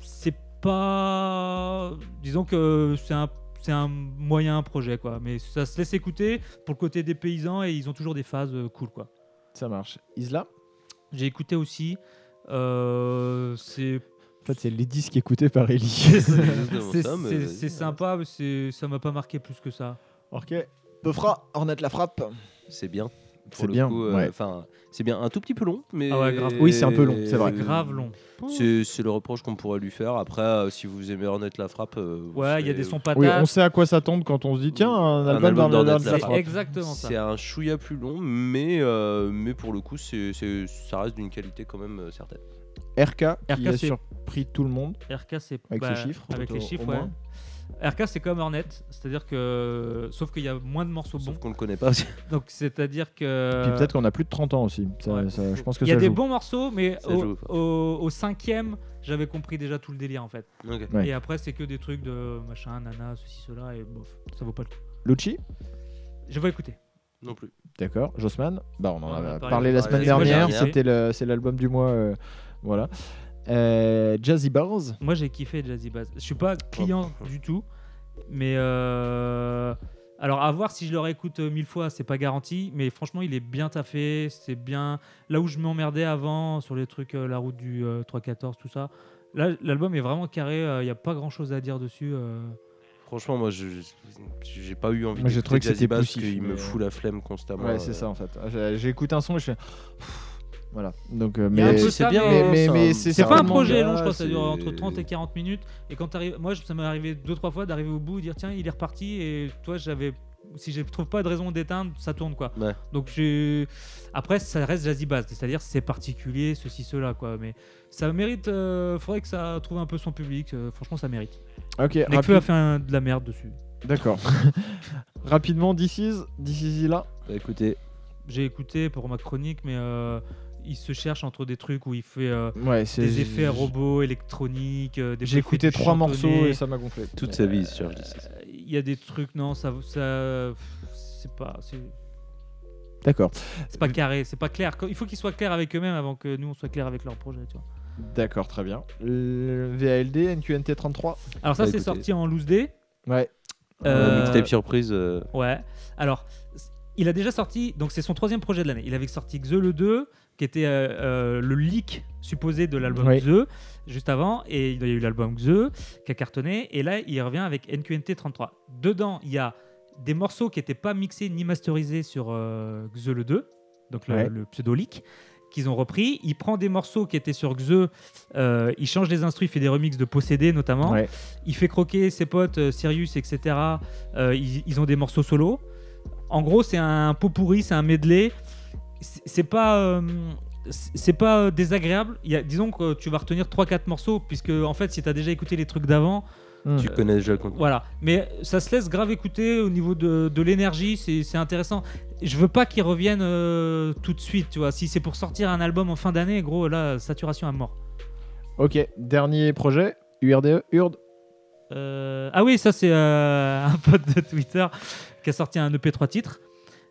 C'est pas, disons que c'est un c'est un moyen projet quoi, mais ça se laisse écouter pour le côté des paysans et ils ont toujours des phases euh, cool quoi. Ça marche. Isla, J'ai écouté aussi. Euh, c'est en fait, c'est les disques écoutés par Ellie. c'est- sympa, mais ça m'a pas marqué plus que ça. ok, Peufra, Ornette la frappe. C'est bien. C'est bien, euh, ouais. Enfin, c'est bien un tout petit peu long, mais. Ah ouais, grave. Oui, c'est un peu long, c'est vrai. C'est grave long. C'est c'est le reproche qu'on pourrait lui faire. Après, euh, si vous aimez Ornette la frappe. euh, Ouais, il y a des sons Oui, patates. on sait à quoi s'attendre quand on se dit tiens, un, Un album album d'Ornette la c'est frappe. exactement C'est ça. un chouïa plus long, mais, euh, mais pour le coup, c'est c'est- ça reste d'une qualité quand même certaine. RK, qui RK, a c'est- surpris tout le monde. RK, c'est Avec bah, ses chiffres, Avec au- les chiffres, moins. ouais. RK, c'est comme Hornet, c'est-à-dire que. Sauf qu'il y a moins de morceaux bons. Sauf qu'on le connaît pas aussi. Donc, c'est-à-dire que. Puis peut-être qu'on a plus de 30 ans aussi. Ça- ouais. ça- je pense que Il y a ça des joue. bons morceaux, mais au, joue. au- au cinquième, j'avais compris déjà tout le délire en fait. Ouais. Et après, c'est que des trucs de machin, nana, ceci, cela, et bof, ça vaut pas le coup. Lucci, Je vais écouter. Non plus. d'accord. Jossman, bah on en On a a parlé, parlé la semaine dernière. C'était le, c'est l'album du mois, euh, voilà. Euh, Jazzy Bars, Moi, j'ai kiffé Jazzy Bass. Je suis pas client du tout, mais euh, alors à voir si je le réécoute euh, mille fois, c'est pas garanti. Mais franchement, il est bien taffé, c'est bien. Là où je m'emmerdais avant sur les trucs, euh, la route du euh, 314, tout ça. Là, l'album est vraiment carré. Il y a pas grand chose à dire dessus. euh. Franchement, moi, je j'ai pas eu envie Moi, j'ai trouvé que Jazzy c'était parce qu'il me fout la flemme constamment. ouais, c'est euh, ça en fait. Écouté un son et je fais. Voilà. Donc, euh, mais c'est bien, mais, mais, mais c'est C'est pas un projet long, je crois, ça dure entre 30 et 40 minutes. Et quand t'arrives, moi, ça m'est arrivé deux trois fois d'arriver au bout et dire tiens, il est reparti. Et toi, j'avais, si je trouve pas de raison d'éteindre, ça tourne quoi. Ouais. Donc j'ai, après, ça reste jazzy bass, c'est-à-dire c'est particulier, ceci cela quoi. Mais ça mérite, euh, faudrait que ça trouve un peu son public. euh, franchement, ça mérite. Ok, Nekfeu rapide- a fait un- de la merde dessus. D'accord. Rapidement, This is, This is là. Bah, écoutez, J'ai écouté pour ma chronique, mais euh, il se cherche entre des trucs où il fait euh, Ouais, des effets robots, électroniques. euh, J'ai il écouté trois morceaux et ça m'a gonflé. toute sa vie, il se cherche d'ici. Euh, Il y a des trucs, non, ça, ça c'est pas, c'est D'accord. c'est pas carré, c'est pas clair. Il faut qu'ils soient clairs avec eux-mêmes avant que nous on soit clairs avec leur projet, tu vois. D'accord, très bien. Le VALD, NQNT 33. Alors ça, Bah, c'est sorti en loose day. Ouais. Euh, mixtape surprise. euh, Ouais. Alors, il a déjà sorti, donc c'est son troisième projet de l'année. Il avait sorti Xe le 2, qui était euh, euh, le leak supposé de l'album Oui. Xe, juste avant. Et il y a eu l'album Xe, qui a cartonné. Et là, il revient avec NQNT 33. Dedans, il y a des morceaux qui n'étaient pas mixés ni masterisés sur euh, Xe le 2, donc le, Ouais. le pseudo-leak qu'ils ont repris. Il prend des morceaux qui étaient sur Xe, euh, il change les instruments, il fait des remixes de Possédé notamment. Ouais. Il fait croquer ses potes, euh, Sirius, etc. Euh, ils, ils ont des morceaux solo. En gros, c'est un pot pourri, c'est un medley. C'est pas, euh, c'est pas euh, désagréable. Il y a, disons que tu vas retenir 3-4 morceaux, puisque en fait, si tu as déjà écouté les trucs d'avant, Hmm. Tu connais déjà le contenu. Voilà, mais ça se laisse grave écouter au niveau de, de l'énergie, c'est c'est intéressant. Je veux pas qu'ils reviennent euh, tout de suite, tu vois. Si c'est pour sortir un album en fin d'année, gros, là, saturation à mort. Ok, dernier projet, URDE, URD. Euh, ah oui, ça c'est euh, un pote de Twitter qui a sorti un EP 3 titres,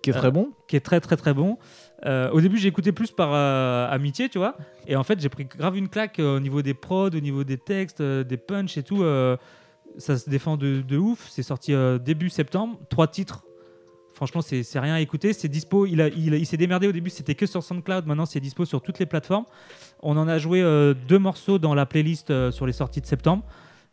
qui est très bon. qui est très très très bon. Euh, au début, j'ai écouté plus par euh, amitié, tu vois. Et en fait, j'ai pris grave une claque euh, au niveau des prods, au niveau des textes, des punchs et tout. ça se défend de, ouf. C'est sorti début septembre. Trois titres. Franchement, c'est rien à écouter. C'est dispo. Il, il, s'est démerdé au début. C'était que sur SoundCloud. Maintenant, c'est dispo sur toutes les plateformes. On en a joué deux morceaux dans la playlist sur les sorties de septembre.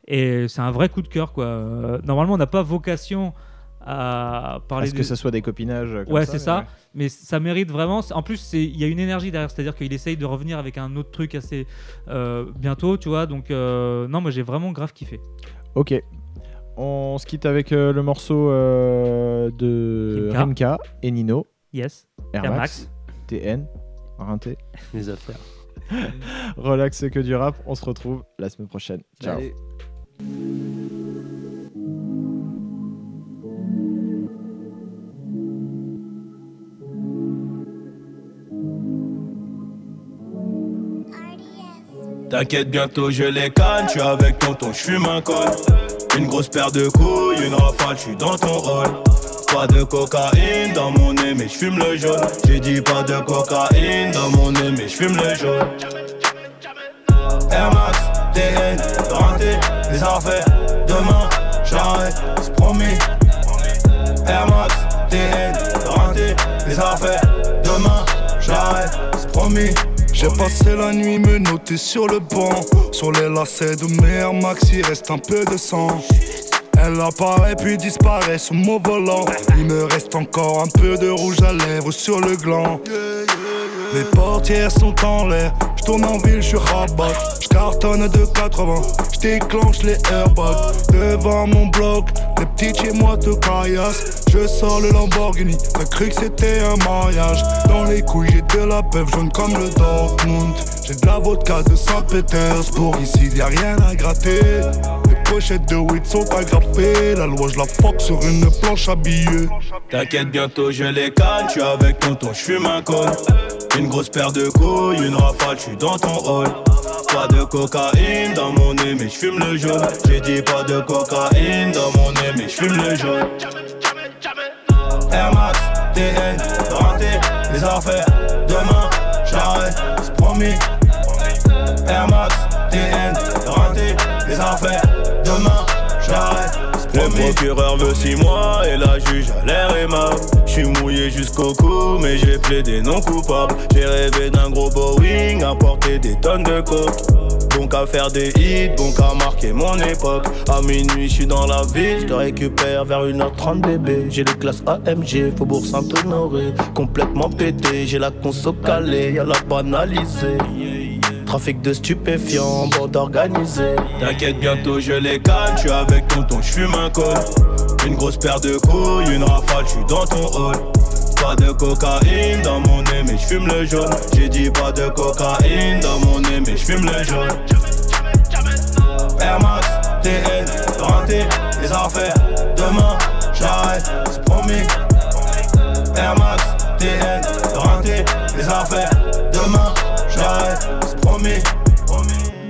Et c'est un vrai coup de cœur, quoi. Normalement, on n'a pas vocation à parler Est-ce de que ça soit des copinages comme Ouais, ça, c'est mais ça. ouais. Mais ça mérite vraiment. En plus, il y a une énergie derrière, c'est-à-dire qu'il essaye de revenir avec un autre truc assez euh, bientôt, tu vois. Donc, euh, non, moi j'ai vraiment grave kiffé. Ok. On se quitte avec euh, le morceau euh, de Rimka. Rimka et Nino. Yes. Air, Air Max. TN. Rinté. Les affaires. Relax, c'est que du rap. On se retrouve la semaine prochaine. Ciao. Allez. T'inquiète, bientôt je les canne, je suis avec tonton, je fume un col. Une grosse paire de couilles, une rafale, je suis dans ton rôle. Pas de cocaïne dans mon nez, mais je fume le jaune. J'ai dit pas de cocaïne dans mon nez, mais je fume le jaune. Air Max, TN, renté, les affaires. Demain, j'arrête, c'est promis. Air Max, TN, renté, les affaires. Demain, j'arrête, c'est promis. J'ai passé la nuit me noter sur le banc. Sur les lacets de mes Air Max il reste un peu de sang. Elle apparaît puis disparaît sous mon volant. Il me reste encore un peu de rouge à lèvres sur le gland. Les portières sont en l'air tourne en ville, je suis rabat Je cartonne de 80 Je déclenche les airbags. Devant mon bloc Les petits chez moi te caillassent. Je sors le Lamborghini. T'as cru que c'était un mariage. Dans les couilles j'ai de la peuple jaune comme le Dortmund. J'ai de la vodka de Saint-Pétersbourg. Ici y a rien à gratter pochettes de weed sont agrafées La loi je la fuck sur une planche habillée T'inquiète, bientôt je les canne, je suis avec tonton, je fume un col. Une grosse paire de couilles, une rafale, je suis dans ton hall. Pas de cocaïne dans mon nez, mais je fume le jaune. J'ai dit pas de cocaïne dans mon nez, mais je fume le jaune. Air Max, TN, renté, les affaires. Demain, j'arrête, c'est promis. Air Max, TN, renté, les affaires. Procureur veut 6 mois et la juge a l'air aimable. J'suis mouillé jusqu'au cou, mais j'ai plaidé non coupable. J'ai rêvé d'un gros Boeing, apporter des tonnes de coke. Bon qu'à faire des hits, bon qu'à marquer mon époque. À minuit, je suis dans la ville, je te récupère vers 1h30 bébé. J'ai les classes AMG, Faubourg Saint-Honoré. Complètement pété, j'ai la conso calée, y'a la banalisée. Trafic de stupéfiants, bande organisée. T'inquiète, bientôt je les canne, je suis avec tonton, je fume un col. Une grosse paire de couilles, une rafale, je suis dans ton hall. Pas de cocaïne dans mon nez, mais je fume le jaune. J'ai dit pas de cocaïne dans mon nez, mais je fume le jaune. Air Max, renté, les affaires. Demain, j'arrête, c'est promis. Air Max, renté, les affaires. Demain, j'arrête, c'est promis.